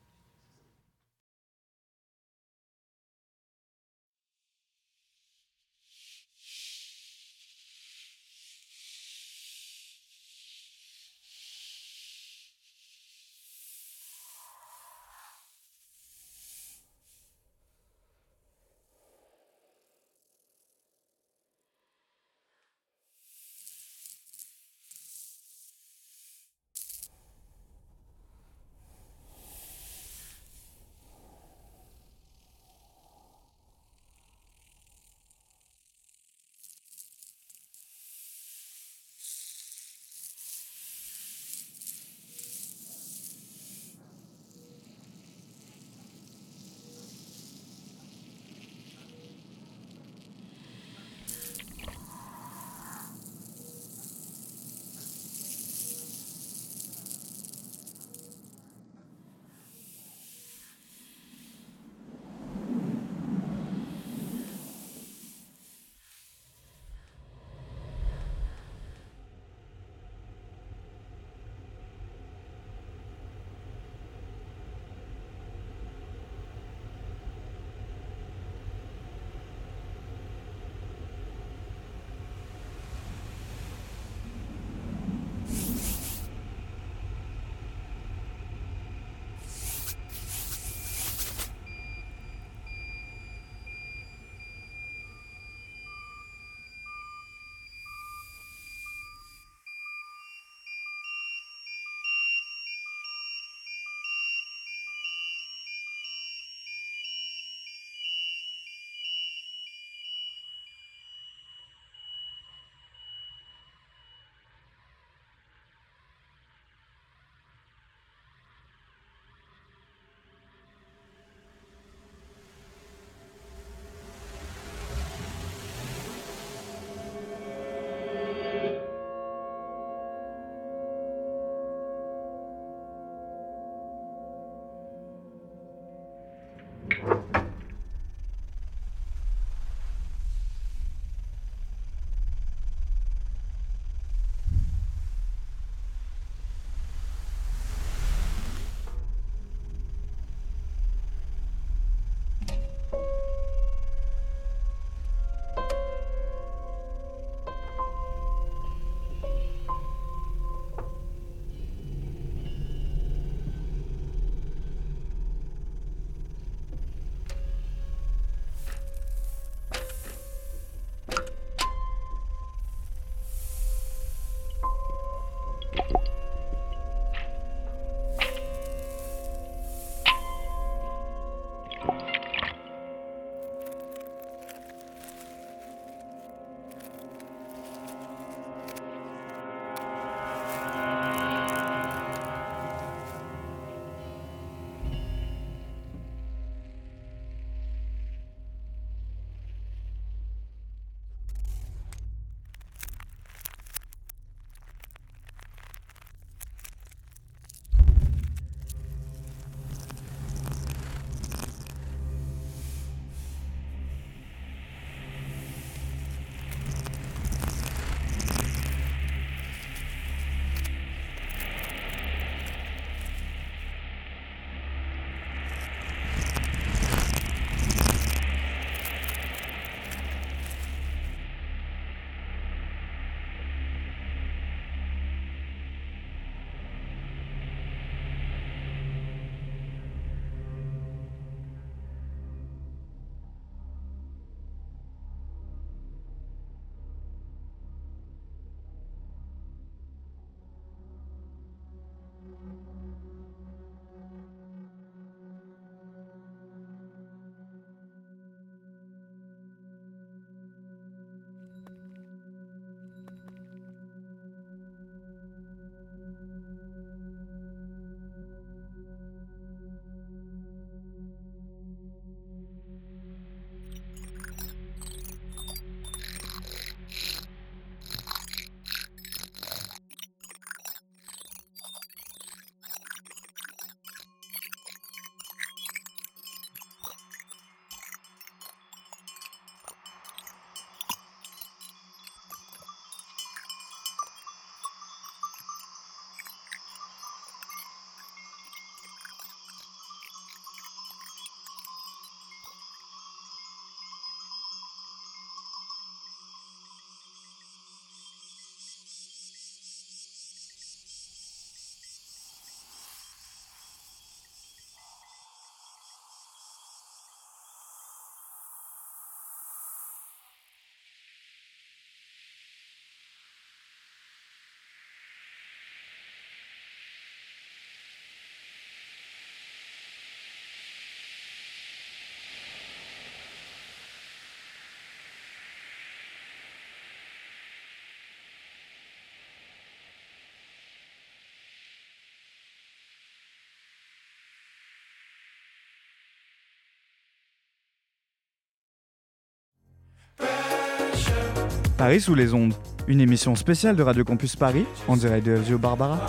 Paris sous les ondes, une émission spéciale de Radio Campus Paris, en direct de FGO Barbara.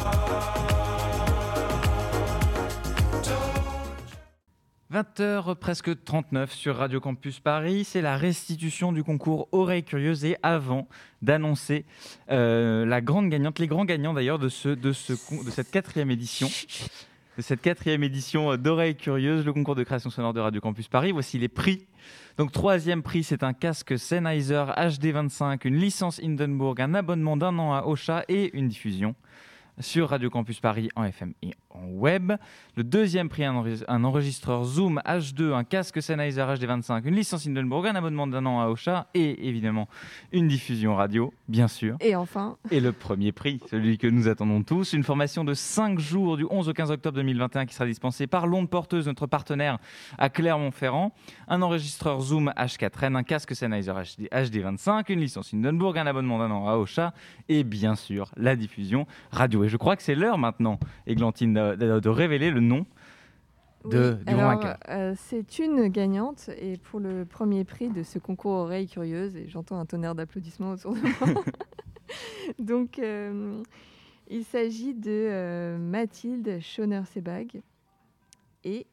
« 20h presque 39 sur Radio Campus Paris, c'est la restitution du concours Oreilles Curieuses et avant d'annoncer euh, la grande gagnante, les grands gagnants d'ailleurs de, ce, de, ce, de cette quatrième édition, de cette quatrième édition d'Oreilles Curieuses, le concours de création sonore de Radio Campus Paris. Voici les prix. Donc troisième prix, c'est un casque Sennheiser HD25, une licence Hindenburg, un abonnement d'un an à Ocha et une diffusion sur Radio Campus Paris en FM et en web. Le deuxième prix, un, enregistre- un enregistreur Zoom H2, un casque Sennheiser HD25, une licence Hindenburg, un abonnement d'un an à Ocha et évidemment une diffusion radio, bien sûr. Et enfin, Et le premier prix, celui que nous attendons tous, une formation de 5 jours du 11 au 15 octobre 2021 qui sera dispensée par l'onde porteuse, notre partenaire à Clermont-Ferrand, un enregistreur Zoom H4n, un casque Sennheiser HD, HD25, une licence Hindenburg, un abonnement d'un an à Ocha et bien sûr la diffusion radio. Je crois que c'est l'heure maintenant, Églantine, de, révéler le nom de, oui, du vainqueur. euh, c'est une gagnante et pour le premier prix de ce concours Oreilles Curieuses, et j'entends un tonnerre d'applaudissements autour de moi. Donc, euh, il s'agit de euh, Mathilde Schoner-Sebag et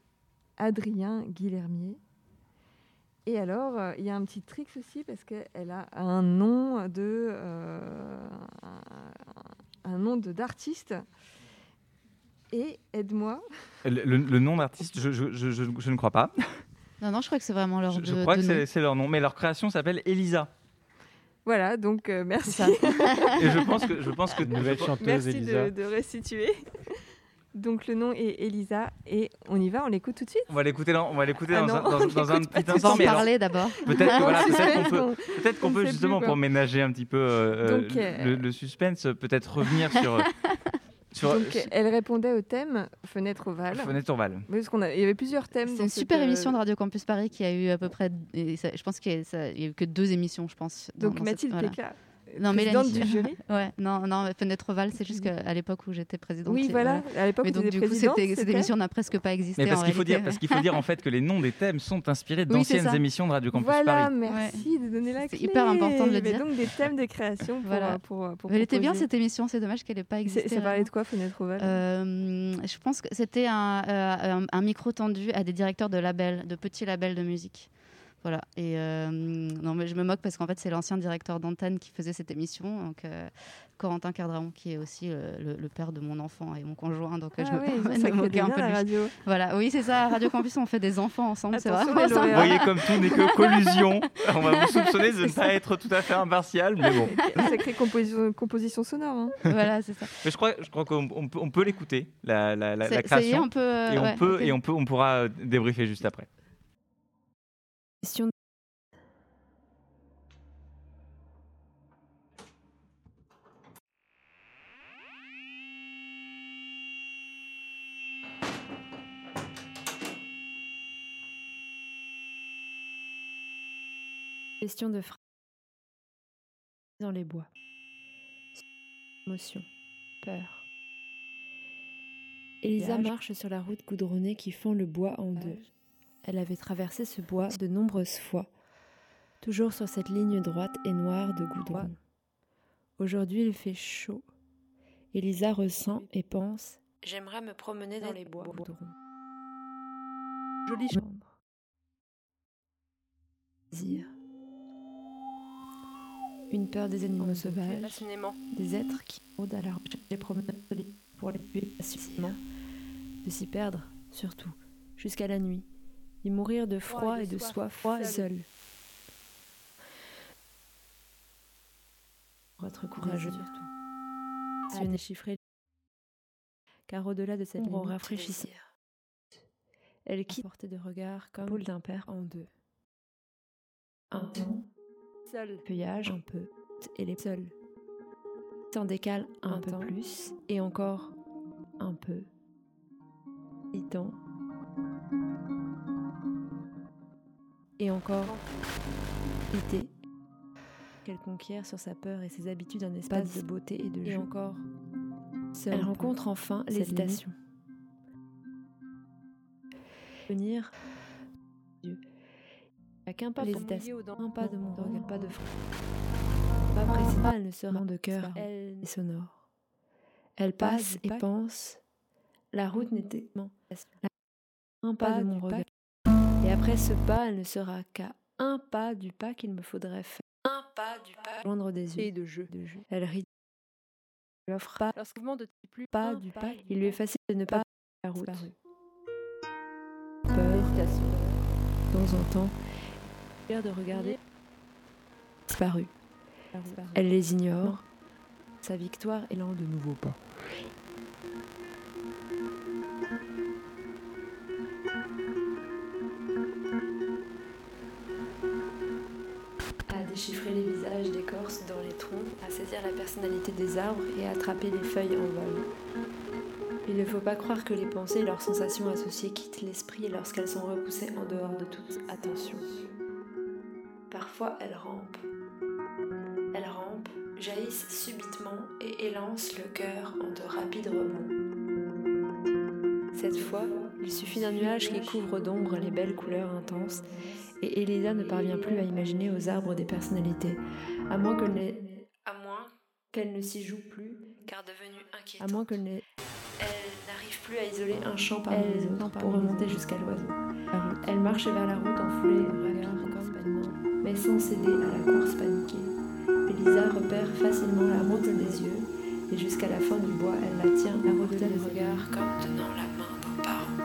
Adrien Guillermier. Et alors, euh, il y a un petit trick aussi parce qu'elle a un nom de euh, un, nom de d'artiste. Et aide-moi. Le, le- le nom d'artiste, je, je- je- je- je ne crois pas. Non, non, je crois que c'est vraiment leur Je, je crois de que nom. c'est- leur nom, mais leur création s'appelle Elisa. Voilà, donc euh, merci. Et je pense que, je pense que Nouvelle chanteuse, Merci Elisa. de, de restituer. Donc le nom est Elisa et on y va, on l'écoute tout de suite. On va l'écouter dans, on va l'écouter Ah dans, non, un, dans- dans petit de On va instant. en parler d'abord. peut-être voilà, qu'on peut, on- on justement pour ménager un petit peu euh, Donc, euh, le, le suspense, peut-être revenir sur euh, sur Donc elle répondait au thème fenêtre ovale. Fenêtre parce qu'on a- il y avait plusieurs thèmes. C'est une cette, super euh, émission de Radio Campus Paris qui a eu à peu près. et ça- je pense qu'il n'y a, eu que deux émissions, je pense. Donc dans cette- Mathilde voilà. Non, présidente Mélanie. du jury. ouais, non, non, Fenêtre Oval, c'est juste qu'à l'époque où j'étais présidente. Oui, c'est- voilà. À l'époque, Mais où donc, du coup, cette émission n'a presque pas existé. Mais parce qu'il faut dire, parce qu'il faut dire en fait que les noms des thèmes sont inspirés c'est d'anciennes ça. émissions de Radio Campus Voilà, Paris. merci de donner la C'est clé. hyper important de le Il y avait dire. donc des thèmes de création pour, Voilà. euh, pour, euh, Elle était bien cette émission, c'est dommage qu'elle n'ait pas C'est existé. c'est parlé réellement. de quoi, Fenêtre ovale? Euh, je pense que c'était un, euh, un- un micro tendu à des directeurs de labels, de petits labels de musique. Voilà. Et euh, non, mais je me moque parce qu'en fait, c'est l'ancien directeur d'antenne qui faisait cette émission, donc euh, Corentin Cardraon, qui est aussi euh, le, le père de mon enfant et mon conjoint. Donc euh, je Ah me oui, permets ça de me moquer un peu de la lui. radio. Voilà. Oui, c'est ça. Radio Campus, on fait des enfants ensemble. C'est les Vous voyez comme tout n'est que collusion. On va vous soupçonner de ne pas être tout à fait impartial, mais bon. Sacrée composition, composition sonore. hein. voilà, c'est ça. Mais je crois, je crois qu'on on peut, on peut l'écouter, la, la, la, la C'est- ça y est, création. on peut. euh, et on ouais, peut et on peut on pourra débriefer juste après. Question Question de phrase dans les bois. Émotion, peur. Elisa marche sur la route goudronnée qui fend le bois en deux. Elle avait traversé ce bois de nombreuses fois, toujours sur cette ligne droite et noire de goudron. Aujourd'hui, il fait chaud. Elisa ressent et pense J'aimerais me promener dans les bois. Jolie chambre. Désir. Une peur des animaux sauvages, des êtres qui rôdent à la recherche des promenades pour les tuer facilement, de s'y perdre, surtout, jusqu'à la nuit, d'y mourir de froid et de soif, seul. Pour être courageux, surtout. Car au-delà de cette ombre rafraîchissante, elle quitte portée de regard comme pôle d'un père en deux. Un temps, seul, feuillage un peu, et les seuls. S'en décale un, peu plus, et encore un peu. Et temps. Et encore. Été. Qu'elle conquiert sur sa peur et ses habitudes un espace de beauté et de jeu. Et encore. Elle rencontre enfin l'hésitation. Venir. Qu'un pas l'hésitation, un pas de mon regard, pas de pas précédent, elle ne sera de cœur, elle est sonore. Elle passe et pense. La route n'était un pas de mon regard. Et après ce pas, elle ne sera qu'à un pas du pas qu'il me faudrait faire. Un pas du pas joindre des yeux et de jeu. De jeu. Elle rit. Elle offre pas. Lorsqu'on de plus pas du pas, il lui est facile de ne pas la route. Peur, de temps en temps, peur de regarder disparu. Elle les ignore. Sa victoire est l'un de nouveaux pas. La personnalité des arbres et attraper les feuilles en vol. Il ne faut pas croire que les pensées et leurs sensations associées quittent l'esprit lorsqu'elles sont repoussées en dehors de toute attention. Parfois elles rampent. Elles rampent, jaillissent subitement et élancent le cœur en de rapides rebonds. Cette fois, il suffit d'un nuage qui couvre d'ombre les belles couleurs intenses et Elisa ne parvient plus à imaginer aux arbres des personnalités, à moins qu'elle ne s'y joue plus, car devenue inquiète. À moins qu'elle n'arrive plus à isoler un champ parmi les autres pour remonter jusqu'à l'oiseau. Elle marche vers la route en foulée, regard comme mais sans céder à la course paniquée. Elisa repère facilement la route des yeux, et jusqu'à la fin du bois, elle la tient à route des regards comme tenant la main d'un parent.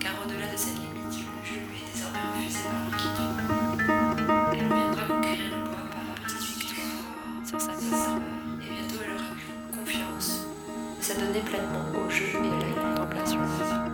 Car au-delà de cette limite, le jeu lui est désormais refusé par quitte. Elle reviendra conquérir le bois par la petite victoire sur sa peur, s'adonner pleinement au jeu et à la contemplation.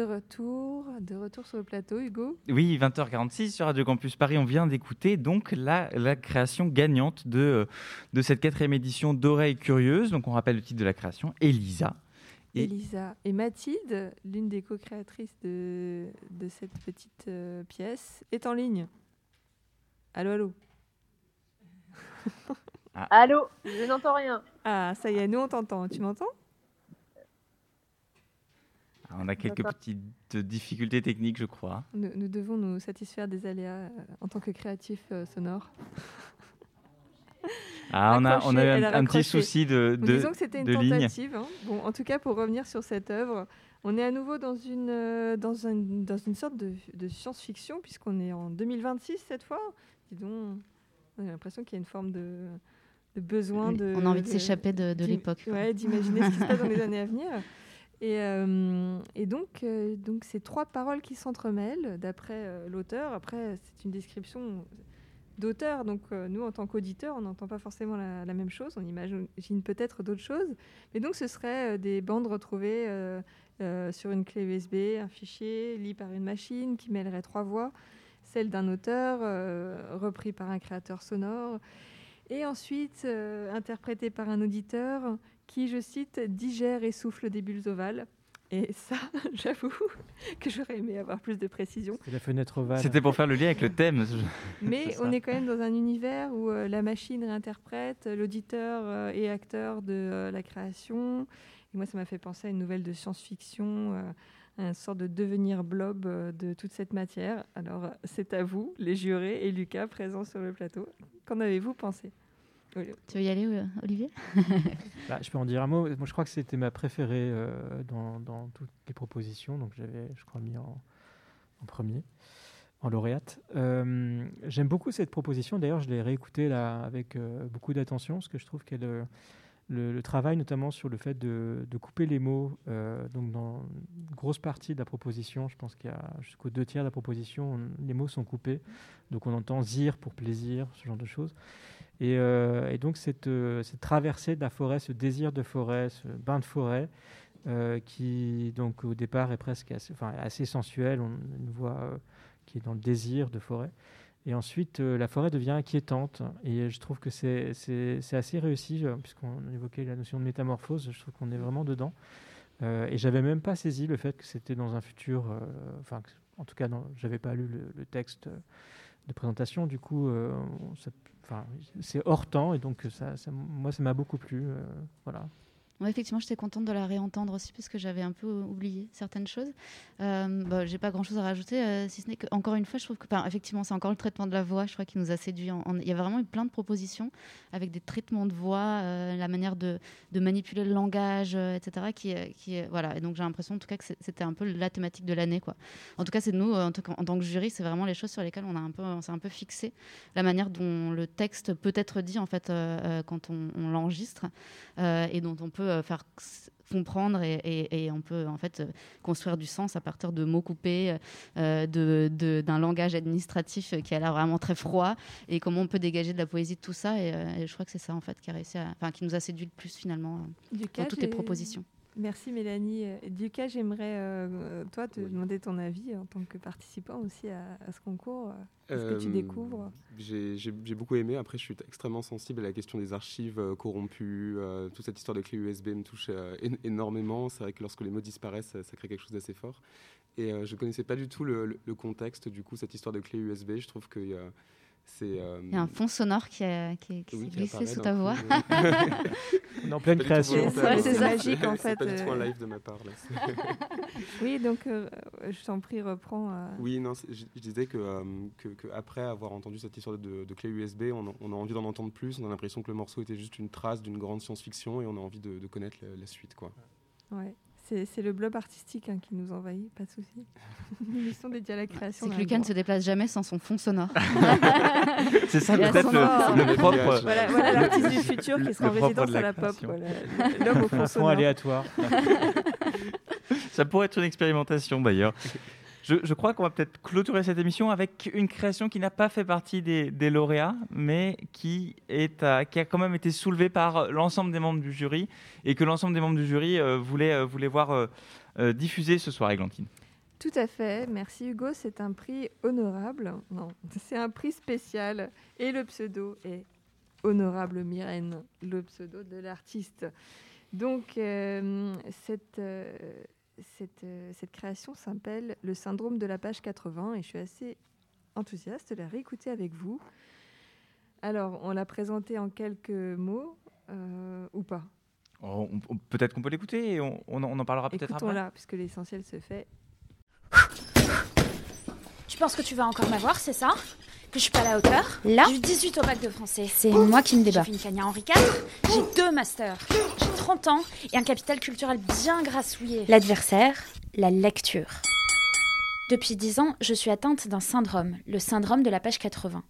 De retour, de retour sur le plateau, Hugo. Oui, 20h46 sur Radio Campus Paris. On vient d'écouter donc la, la, création gagnante de, euh, de cette quatrième édition d'Oreilles Curieuses. Donc on rappelle le titre de la création, Elisa. Et... Elisa. Et Mathilde, l'une des co-créatrices de, de, cette petite euh, pièce, est en ligne. Allô, allô. ah. Allô, je n'entends rien. Ah, ça y est, nous on t'entend. Tu m'entends? On a quelques petites difficultés techniques, je crois. Nous, nous devons nous satisfaire des aléas euh, en tant que créatifs euh, sonores. Ah, on a, on a eu un, un petit souci de, de Disons que c'était une tentative. Hein. Bon, en tout cas, pour revenir sur cette œuvre, on est à nouveau dans une, euh, dans une, dans une sorte de, de science-fiction, puisqu'on est en 2026 cette fois. Dis donc, on a l'impression qu'il y a une forme de, de besoin de... On a envie de, s'échapper de, de l'époque. Ouais, d'imaginer ce qui se passe dans les années à venir. Et, euh, et donc, euh, donc, c'est trois paroles qui s'entremêlent, d'après euh, l'auteur. Après, c'est une description d'auteur, donc euh, nous, en tant qu'auditeurs, on n'entend pas forcément la, même chose, on imagine peut-être d'autres choses. Mais donc, ce serait des bandes retrouvées sur une clé USB, un fichier, lit par une machine, qui mêlerait trois voix, celle d'un auteur, repris par un créateur sonore, et ensuite interprété par un auditeur qui, je cite, digère et souffle des bulles ovales. Et ça, j'avoue que j'aurais aimé avoir plus de précision. C'est la fenêtre ovale. C'était pour faire le lien avec le thème. Mais on est quand même dans un univers où euh, la machine réinterprète, l'auditeur euh, est acteur de euh, la création. Et moi, ça m'a fait penser à une nouvelle de science-fiction, euh, une sorte de devenir blob euh, de toute cette matière. Alors, c'est à vous, les jurés et Lucas présents sur le plateau. Qu'en avez-vous pensé? Tu veux y aller, Olivier? Bah, Je peux en dire un mot. Moi, je crois que c'était ma préférée euh, dans, dans, toutes les propositions, donc j'avais, je crois, mis en, en premier. en lauréate. J'aime beaucoup cette proposition. D'ailleurs, je l'ai réécoutée là avec beaucoup d'attention, parce que je trouve qu'elle le, travail notamment sur le fait de, couper les mots. Euh, donc dans une grosse partie de la proposition, je pense qu'il y a jusqu'aux deux tiers de la proposition, les mots sont coupés. Donc on entend zir pour plaisir, ce genre de choses. Et, euh, donc euh, cette, traversée de la forêt, ce désir de forêt, ce bain de forêt, qui donc au départ est presque assez, sensuel, une voix qui est dans le désir de forêt. Et ensuite, euh, la forêt devient inquiétante. Et je trouve que c'est assez réussi, euh, puisqu'on évoquait la notion de métamorphose. Je trouve qu'on est vraiment dedans. Euh, et j'avais même pas saisi le fait que c'était dans un futur. Euh, enfin, en tout cas, j'avais pas lu le, texte de présentation. Du coup, c'est hors temps. Et donc, ça, ça moi, ça m'a beaucoup plu. voilà effectivement, j'étais contente de la réentendre aussi parce que j'avais un peu oublié certaines choses. Euh, bah, J'ai pas grand chose à rajouter, euh, si ce n'est que, encore une fois, je trouve que, effectivement, c'est encore le traitement de la voix, je crois, qui nous a séduit. Il y a vraiment eu plein de propositions avec des traitements de voix, euh, la manière de, manipuler le langage, euh, etc. Qui, qui, voilà. Et donc, j'ai l'impression, en tout cas, que c'était un peu la thématique de l'année. Quoi. En tout cas, c'est nous, en, en, tant que jury, c'est vraiment les choses sur lesquelles on, a un peu, s'est un peu fixé. La manière dont le texte peut être dit, en fait, quand on, on l'enregistre et dont on peut euh, faire comprendre et, on peut en fait euh, construire du sens à partir de mots coupés, euh, d'un langage administratif qui a l'air vraiment très froid et comment on peut dégager de la poésie de tout ça et, je crois que c'est ça en fait qui a réussi enfin qui nous a séduit le plus finalement dans toutes les propositions. Merci Mélanie. Du cas, j'aimerais, euh, toi, te demander ton avis en tant que participant aussi à, ce concours. Qu'est-ce que tu euh, découvres? J'ai beaucoup aimé. Après, je suis extrêmement sensible à la question des archives euh, corrompues. toute cette histoire de clés USB me touche énormément. C'est vrai que lorsque les mots disparaissent, ça, crée quelque chose d'assez fort. Et je ne connaissais pas du tout le, le, contexte, du coup, cette histoire de clés USB. Je trouve qu'il y a euh, Il y a un fond sonore qui, qui, s'est glissé sous ta voix. On est en pleine création. C'est magique en fait. C'est pas du tout un live de ma part. oui, donc euh, je t'en prie, reprends. Euh. Oui, non, je, disais que, que, après avoir entendu cette histoire de, de clé USB, on, on, a envie d'en entendre plus. On a l'impression que le morceau était juste une trace d'une grande science-fiction et on a envie de, connaître la, la, suite. Quoi. Ouais. C'est le blob artistique hein, qui nous envahit, pas de souci. Une émission dédiée à la création. C'est que Lucan ne se déplace jamais sans son fond sonore. c'est ça peut-être le, propre. Voilà, voilà l'artiste du futur qui sera en résidence à la pop. L'homme au fond sonore. aléatoire. ça pourrait être une expérimentation d'ailleurs. Je, crois qu'on va peut-être clôturer cette émission avec une création qui n'a pas fait partie des, lauréats, mais qui, a quand même été soulevée par l'ensemble des membres du jury et que l'ensemble des membres du jury euh, voulaient, euh, voir euh, diffuser ce soir, Églantine. Tout à fait, merci Hugo. C'est un prix honorable. Non, c'est un prix spécial. Et le pseudo est Honorable Myrène, le pseudo de l'artiste. Donc, cette euh, cette, création s'appelle Le syndrome de la page 80 et je suis assez enthousiaste de la réécouter avec vous. Alors, on l'a présentée en quelques mots euh, ou pas? Oh, Peut-être qu'on peut l'écouter et on, en parlera peut-être après. là, puisque l'essentiel se fait. Tu penses que tu vas encore m'avoir, c'est ça? Que je suis pas à la hauteur. Là J'ai eu 18 au bac de français. C'est moi qui me débat. J'ai fait une Henri IV. J'ai deux masters. J'ai 30 ans et un capital culturel bien grassouillé. L'adversaire, la lecture. Depuis 10 ans, je suis atteinte d'un syndrome, le syndrome de la page 80.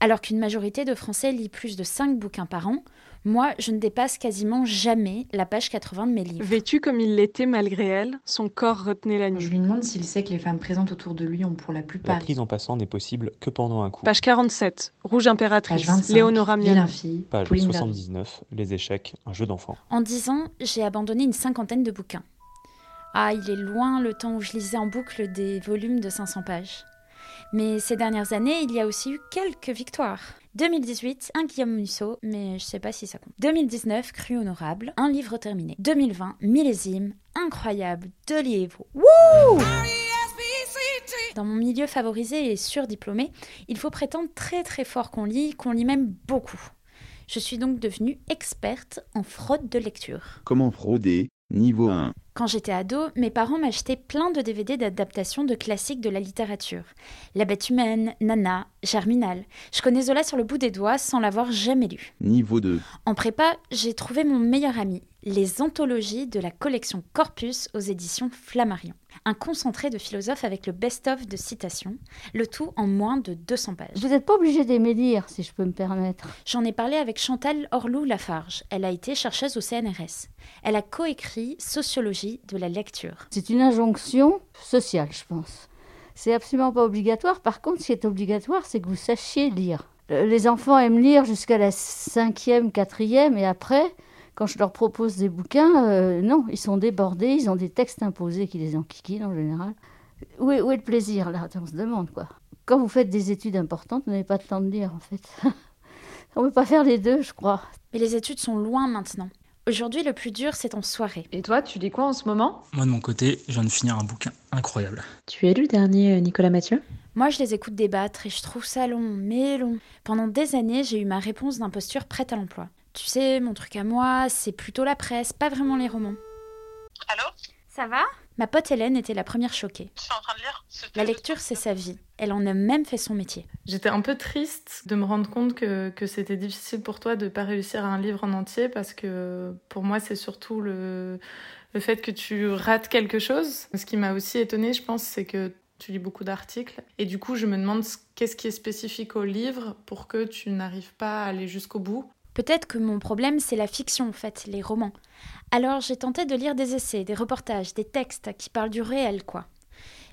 Alors qu'une majorité de Français lit plus de 5 bouquins par an, moi, je ne dépasse quasiment jamais la page 80 de mes livres. Vêtue comme il l'était malgré elle, son corps retenait la nuit. Je lui demande s'il sait que les femmes présentes autour de lui ont pour la plupart... La prise en passant n'est possible que pendant un coup. Page 47, Rouge impératrice, Page 25, Léonora Miel. Fille, Page 79, Les échecs, un jeu d'enfant. En 10 ans, j'ai abandonné une cinquantaine de bouquins. Ah, il est loin le temps où je lisais en boucle des volumes de 500 pages. Mais ces dernières années, il y a aussi eu quelques victoires. 2018, un Guillaume Musso, mais je sais pas si ça compte. 2019, Cru Honorable, un livre terminé. 2020, Millésime, incroyable, deux livres. Wouh dans mon milieu favorisé et surdiplômé, il faut prétendre très très fort qu'on lit, qu'on lit même beaucoup. Je suis donc devenue experte en fraude de lecture. Comment frauder? Niveau 1. Quand j'étais ado, mes parents m'achetaient plein de DVD d'adaptation de classiques de la littérature. La bête humaine, Nana, Germinal. Je connais Zola sur le bout des doigts sans l'avoir jamais lu. Niveau 2. En prépa, j'ai trouvé mon meilleur ami, les anthologies de la collection Corpus aux éditions Flammarion. Un concentré de philosophes avec le best-of de citations, le tout en moins de 200 pages. Vous n'êtes pas obligé d'aimer lire, si je peux me permettre. J'en ai parlé avec Chantal Orlou-Lafarge. Elle a été chercheuse au CNRS. Elle a coécrit Sociologie de la lecture. C'est une injonction sociale, je pense. C'est absolument pas obligatoire. Par contre, ce qui est obligatoire, c'est que vous sachiez lire. Euh, Les enfants aiment lire jusqu'à la cinquième, quatrième, et après, quand je leur propose des bouquins, euh, non, ils sont débordés, ils ont des textes imposés qui les enquiquinent en général. Où est, où est le plaisir là? On se demande quoi. Quand vous faites des études importantes, vous n'avez pas le temps de lire en fait. On ne peut pas faire les deux, je crois. Mais les études sont loin maintenant. Aujourd'hui, le plus dur, c'est en soirée. Et toi, tu lis quoi en ce moment? Moi, de mon côté, je viens de finir un bouquin incroyable. Tu as lu le dernier euh, Nicolas Mathieu? Moi, je les écoute débattre et je trouve ça long, mais long. Pendant des années, j'ai eu ma réponse d'imposture prête à l'emploi. Tu sais, mon truc à moi, c'est plutôt la presse, pas vraiment les romans. Allô? Ça va? Ma pote Hélène était la première choquée. Je suis en train de lire. La lecture, c'est sa vie. Elle en a même fait son métier. J'étais un peu triste de me rendre compte que, que c'était difficile pour toi de ne pas réussir un livre en entier parce que pour moi, c'est surtout le, le fait que tu rates quelque chose. Ce qui m'a aussi étonnée, je pense, c'est que tu lis beaucoup d'articles. Et du coup, je me demande qu'est-ce qui est spécifique au livre pour que tu n'arrives pas à aller jusqu'au bout. Peut-être que mon problème, c'est la fiction, en fait, les romans. Alors j'ai tenté de lire des essais, des reportages, des textes qui parlent du réel, quoi.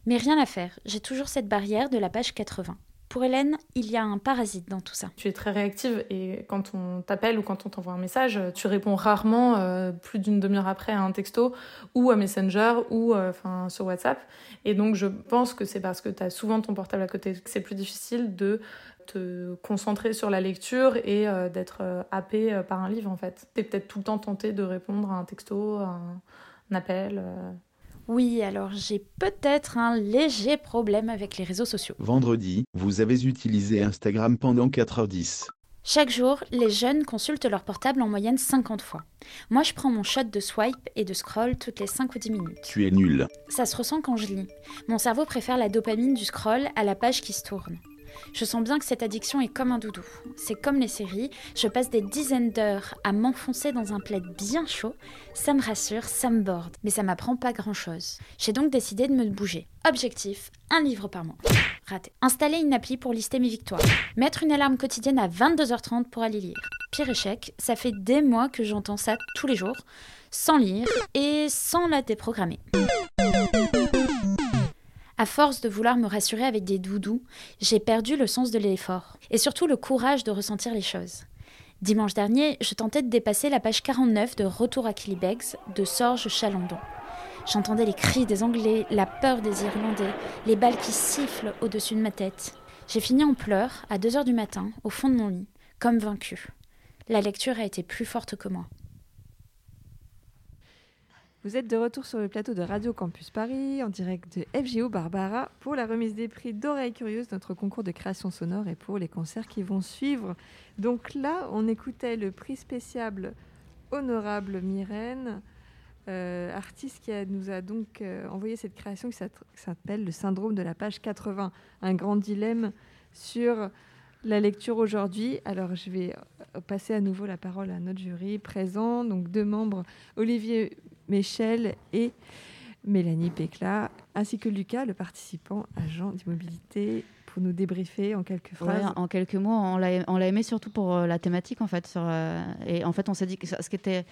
Mais rien à faire, j'ai toujours cette barrière de la page 80. Pour Hélène, il y a un parasite dans tout ça. Tu es très réactive et quand on t'appelle ou quand on t'envoie un message, tu réponds rarement euh, plus d'une demi-heure après à un texto ou à Messenger ou euh, sur WhatsApp. Et donc je pense que c'est parce que tu as souvent ton portable à côté que c'est plus difficile de te concentrer sur la lecture et euh, d'être euh, happé euh, par un livre en fait. Tu es peut-être tout le temps tenté de répondre à un texto, à un, un appel. euh. Oui, alors j'ai peut-être un léger problème avec les réseaux sociaux. Vendredi, vous avez utilisé Instagram pendant 4h10. Chaque jour, les jeunes consultent leur portable en moyenne 50 fois. Moi, je prends mon shot de swipe et de scroll toutes les 5 ou 10 minutes. Tu es nul. Ça se ressent quand je lis. Mon cerveau préfère la dopamine du scroll à la page qui se tourne. Je sens bien que cette addiction est comme un doudou. C'est comme les séries, je passe des dizaines d'heures à m'enfoncer dans un plaid bien chaud. Ça me rassure, ça me borde, mais ça m'apprend pas grand-chose. J'ai donc décidé de me bouger. Objectif, un livre par mois. Raté. Installer une appli pour lister mes victoires. Mettre une alarme quotidienne à 22h30 pour aller lire. Pire échec, ça fait des mois que j'entends ça tous les jours, sans lire et sans la déprogrammer. À force de vouloir me rassurer avec des doudous, j'ai perdu le sens de l'effort et surtout le courage de ressentir les choses. Dimanche dernier, je tentais de dépasser la page 49 de Retour à Killybegs de Sorge Chalandon. J'entendais les cris des Anglais, la peur des Irlandais, les balles qui sifflent au-dessus de ma tête. J'ai fini en pleurs à 2 heures du matin, au fond de mon lit, comme vaincue. La lecture a été plus forte que moi. Vous êtes de retour sur le plateau de Radio Campus Paris, en direct de FGO Barbara, pour la remise des prix d'Oreilles Curieuses, notre concours de création sonore, et pour les concerts qui vont suivre. Donc là, on écoutait le prix spécial Honorable Myrène, euh, artiste qui nous a donc euh, envoyé cette création qui s'appelle Le syndrome de la page 80, un grand dilemme sur la lecture aujourd'hui. Alors je vais euh, passer à nouveau la parole à notre jury présent, donc deux membres, Olivier Michel et Mélanie Pécla, ainsi que Lucas, le participant agent d'immobilité, pour nous débriefer en quelques phrases. Ouais, en quelques mots, on l'a aimé surtout pour euh, la thématique en fait. Sur, euh, et en fait, on s'est dit que ce qui était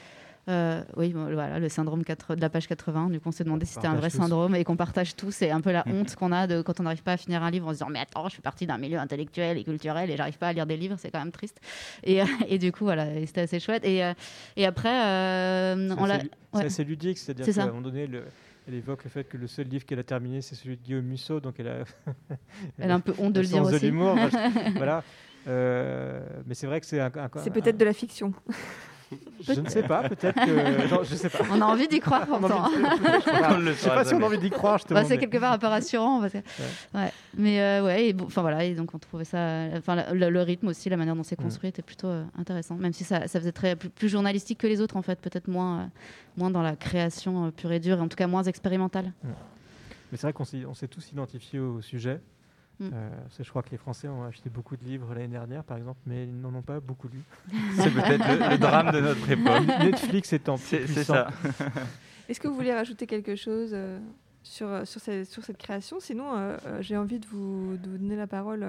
euh, oui, bon, voilà, le syndrome 4 de la page 80. Du coup, on s'est demandé si c'était un vrai tous. syndrome et qu'on partage tous. C'est un peu la honte qu'on a de quand on n'arrive pas à finir un livre en se disant mais attends, je suis partie d'un milieu intellectuel et culturel et j'arrive pas à lire des livres, c'est quand même triste. Et, euh, et du coup, voilà, c'était assez chouette. Et, euh, et après, euh, C'est on l'a. assez, c'est ouais. assez ludique, c'est-à-dire C'est qu'à un moment donné, le- elle évoque le fait que le seul livre qu'elle a terminé, c'est celui de Guillaume Musso, donc elle a, Elle a un peu honte de le le dire sens de aussi. je- voilà. Euh, mais c'est vrai que c'est un, un- C'est un- peut-être de la fiction. Je ne sais pas, peut-être que. genre, je sais pas. On a envie d'y croire pourtant. de- Je sais pas si on a envie d'y croire, je te Bah, c'est quelque part un peu rassurant. Parce que... ouais. Mais euh, ouais, et bon, enfin voilà, et donc on trouvait ça. Enfin, la- le, le rythme aussi, la manière dont c'est construit était plutôt euh, intéressant. Même si ça, ça faisait très, plus, plus journalistique que les autres, en fait, peut-être moins, euh, moins dans la création euh, pure et dure, et en tout cas moins expérimentale. Mais c'est vrai qu'on s'est tous identifiés au sujet. Mm. Euh, parce que je crois que les Français ont acheté beaucoup de livres l'année dernière, par exemple, mais ils n'en ont pas beaucoup lu. C'est peut-être le- le drame de notre époque. Netflix étant C'est- plus c'est puissant. ça. Est-ce que vous voulez rajouter quelque chose euh, sur, euh, sur, cette, sur cette création? Sinon, euh, euh, j'ai envie de vous, de vous donner la parole.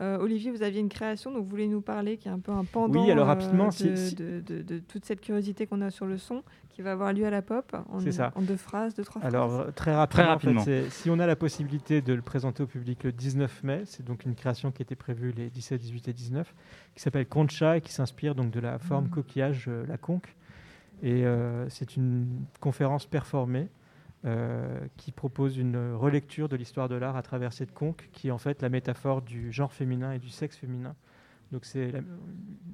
Olivier, vous aviez une création, donc vous voulez nous parler, qui est un peu un pendant Oui, alors euh, rapidement, de, si- si- de- de- de toute cette curiosité qu'on a sur le son, qui va avoir lieu à la pop, en, C'est ça. en deux phrases, deux, trois phrases. Alors euh, très rapidement, Très en fait, rapidement. c'est- si on a la possibilité de le présenter au public le 19 mai, c'est donc une création qui était prévue les 17, 18 et 19, qui s'appelle Concha et qui s'inspire donc de la forme Mhm. coquillage, euh, la conque. Et euh, c'est une conférence performée euh, qui propose une relecture de l'histoire de l'art à travers cette conque, qui est en fait la métaphore du genre féminin et du sexe féminin. Donc c'est la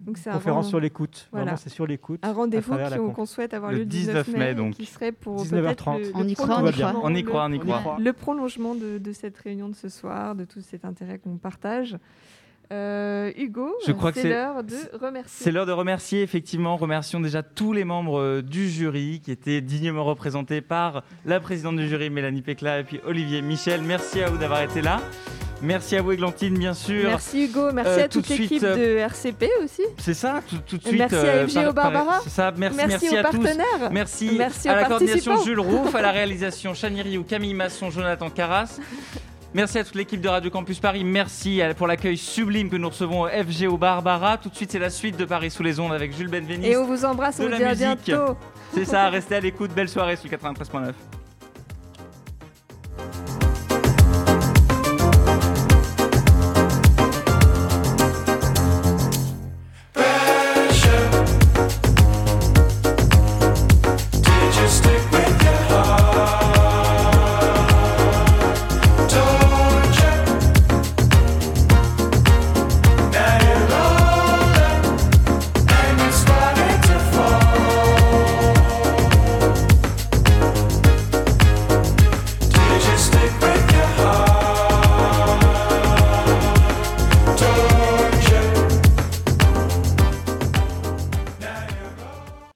Donc c'est un conférence rend- sur l'écoute. Voilà. Vraiment, c'est sur l'écoute. Un rendez-vous qu'on souhaite avoir Le le 19 mai, donc. qui serait pour 19h30. peut-être le- On le y croit, on y croit. prolongement On y croit, on y croit. Le prolongement de, de cette réunion de ce soir, de tout cet intérêt qu'on partage. Euh, Hugo, c'est- l'heure de remercier. C'est l'heure de remercier, effectivement. Remercions déjà tous les membres euh, du jury qui étaient dignement représentés par la présidente du jury, Mélanie Pécla, et puis Olivier Michel. Merci à vous d'avoir été là. Merci à vous, Églantine, bien sûr. Merci Hugo, merci Euh, à tout toute l'équipe euh, de RCP aussi. C'est ça, tout, tout de Et suite. merci à euh, FGO Barbara. ça, merci, Merci merci aux à tous. partenaires. Merci, Merci à la coordination. Jules Rouf, à la réalisation Chani Rioux, Camille Masson, Jonathan Carras. Merci à toute l'équipe de Radio Campus Paris. Merci pour l'accueil sublime que nous recevons au FGO Barbara. Tout de suite, c'est la suite de Paris sous les ondes avec Jules Benveniste. Et on vous embrasse, on vous dit à bientôt. C'est ça, restez à l'écoute. Belle soirée sur le 93.9.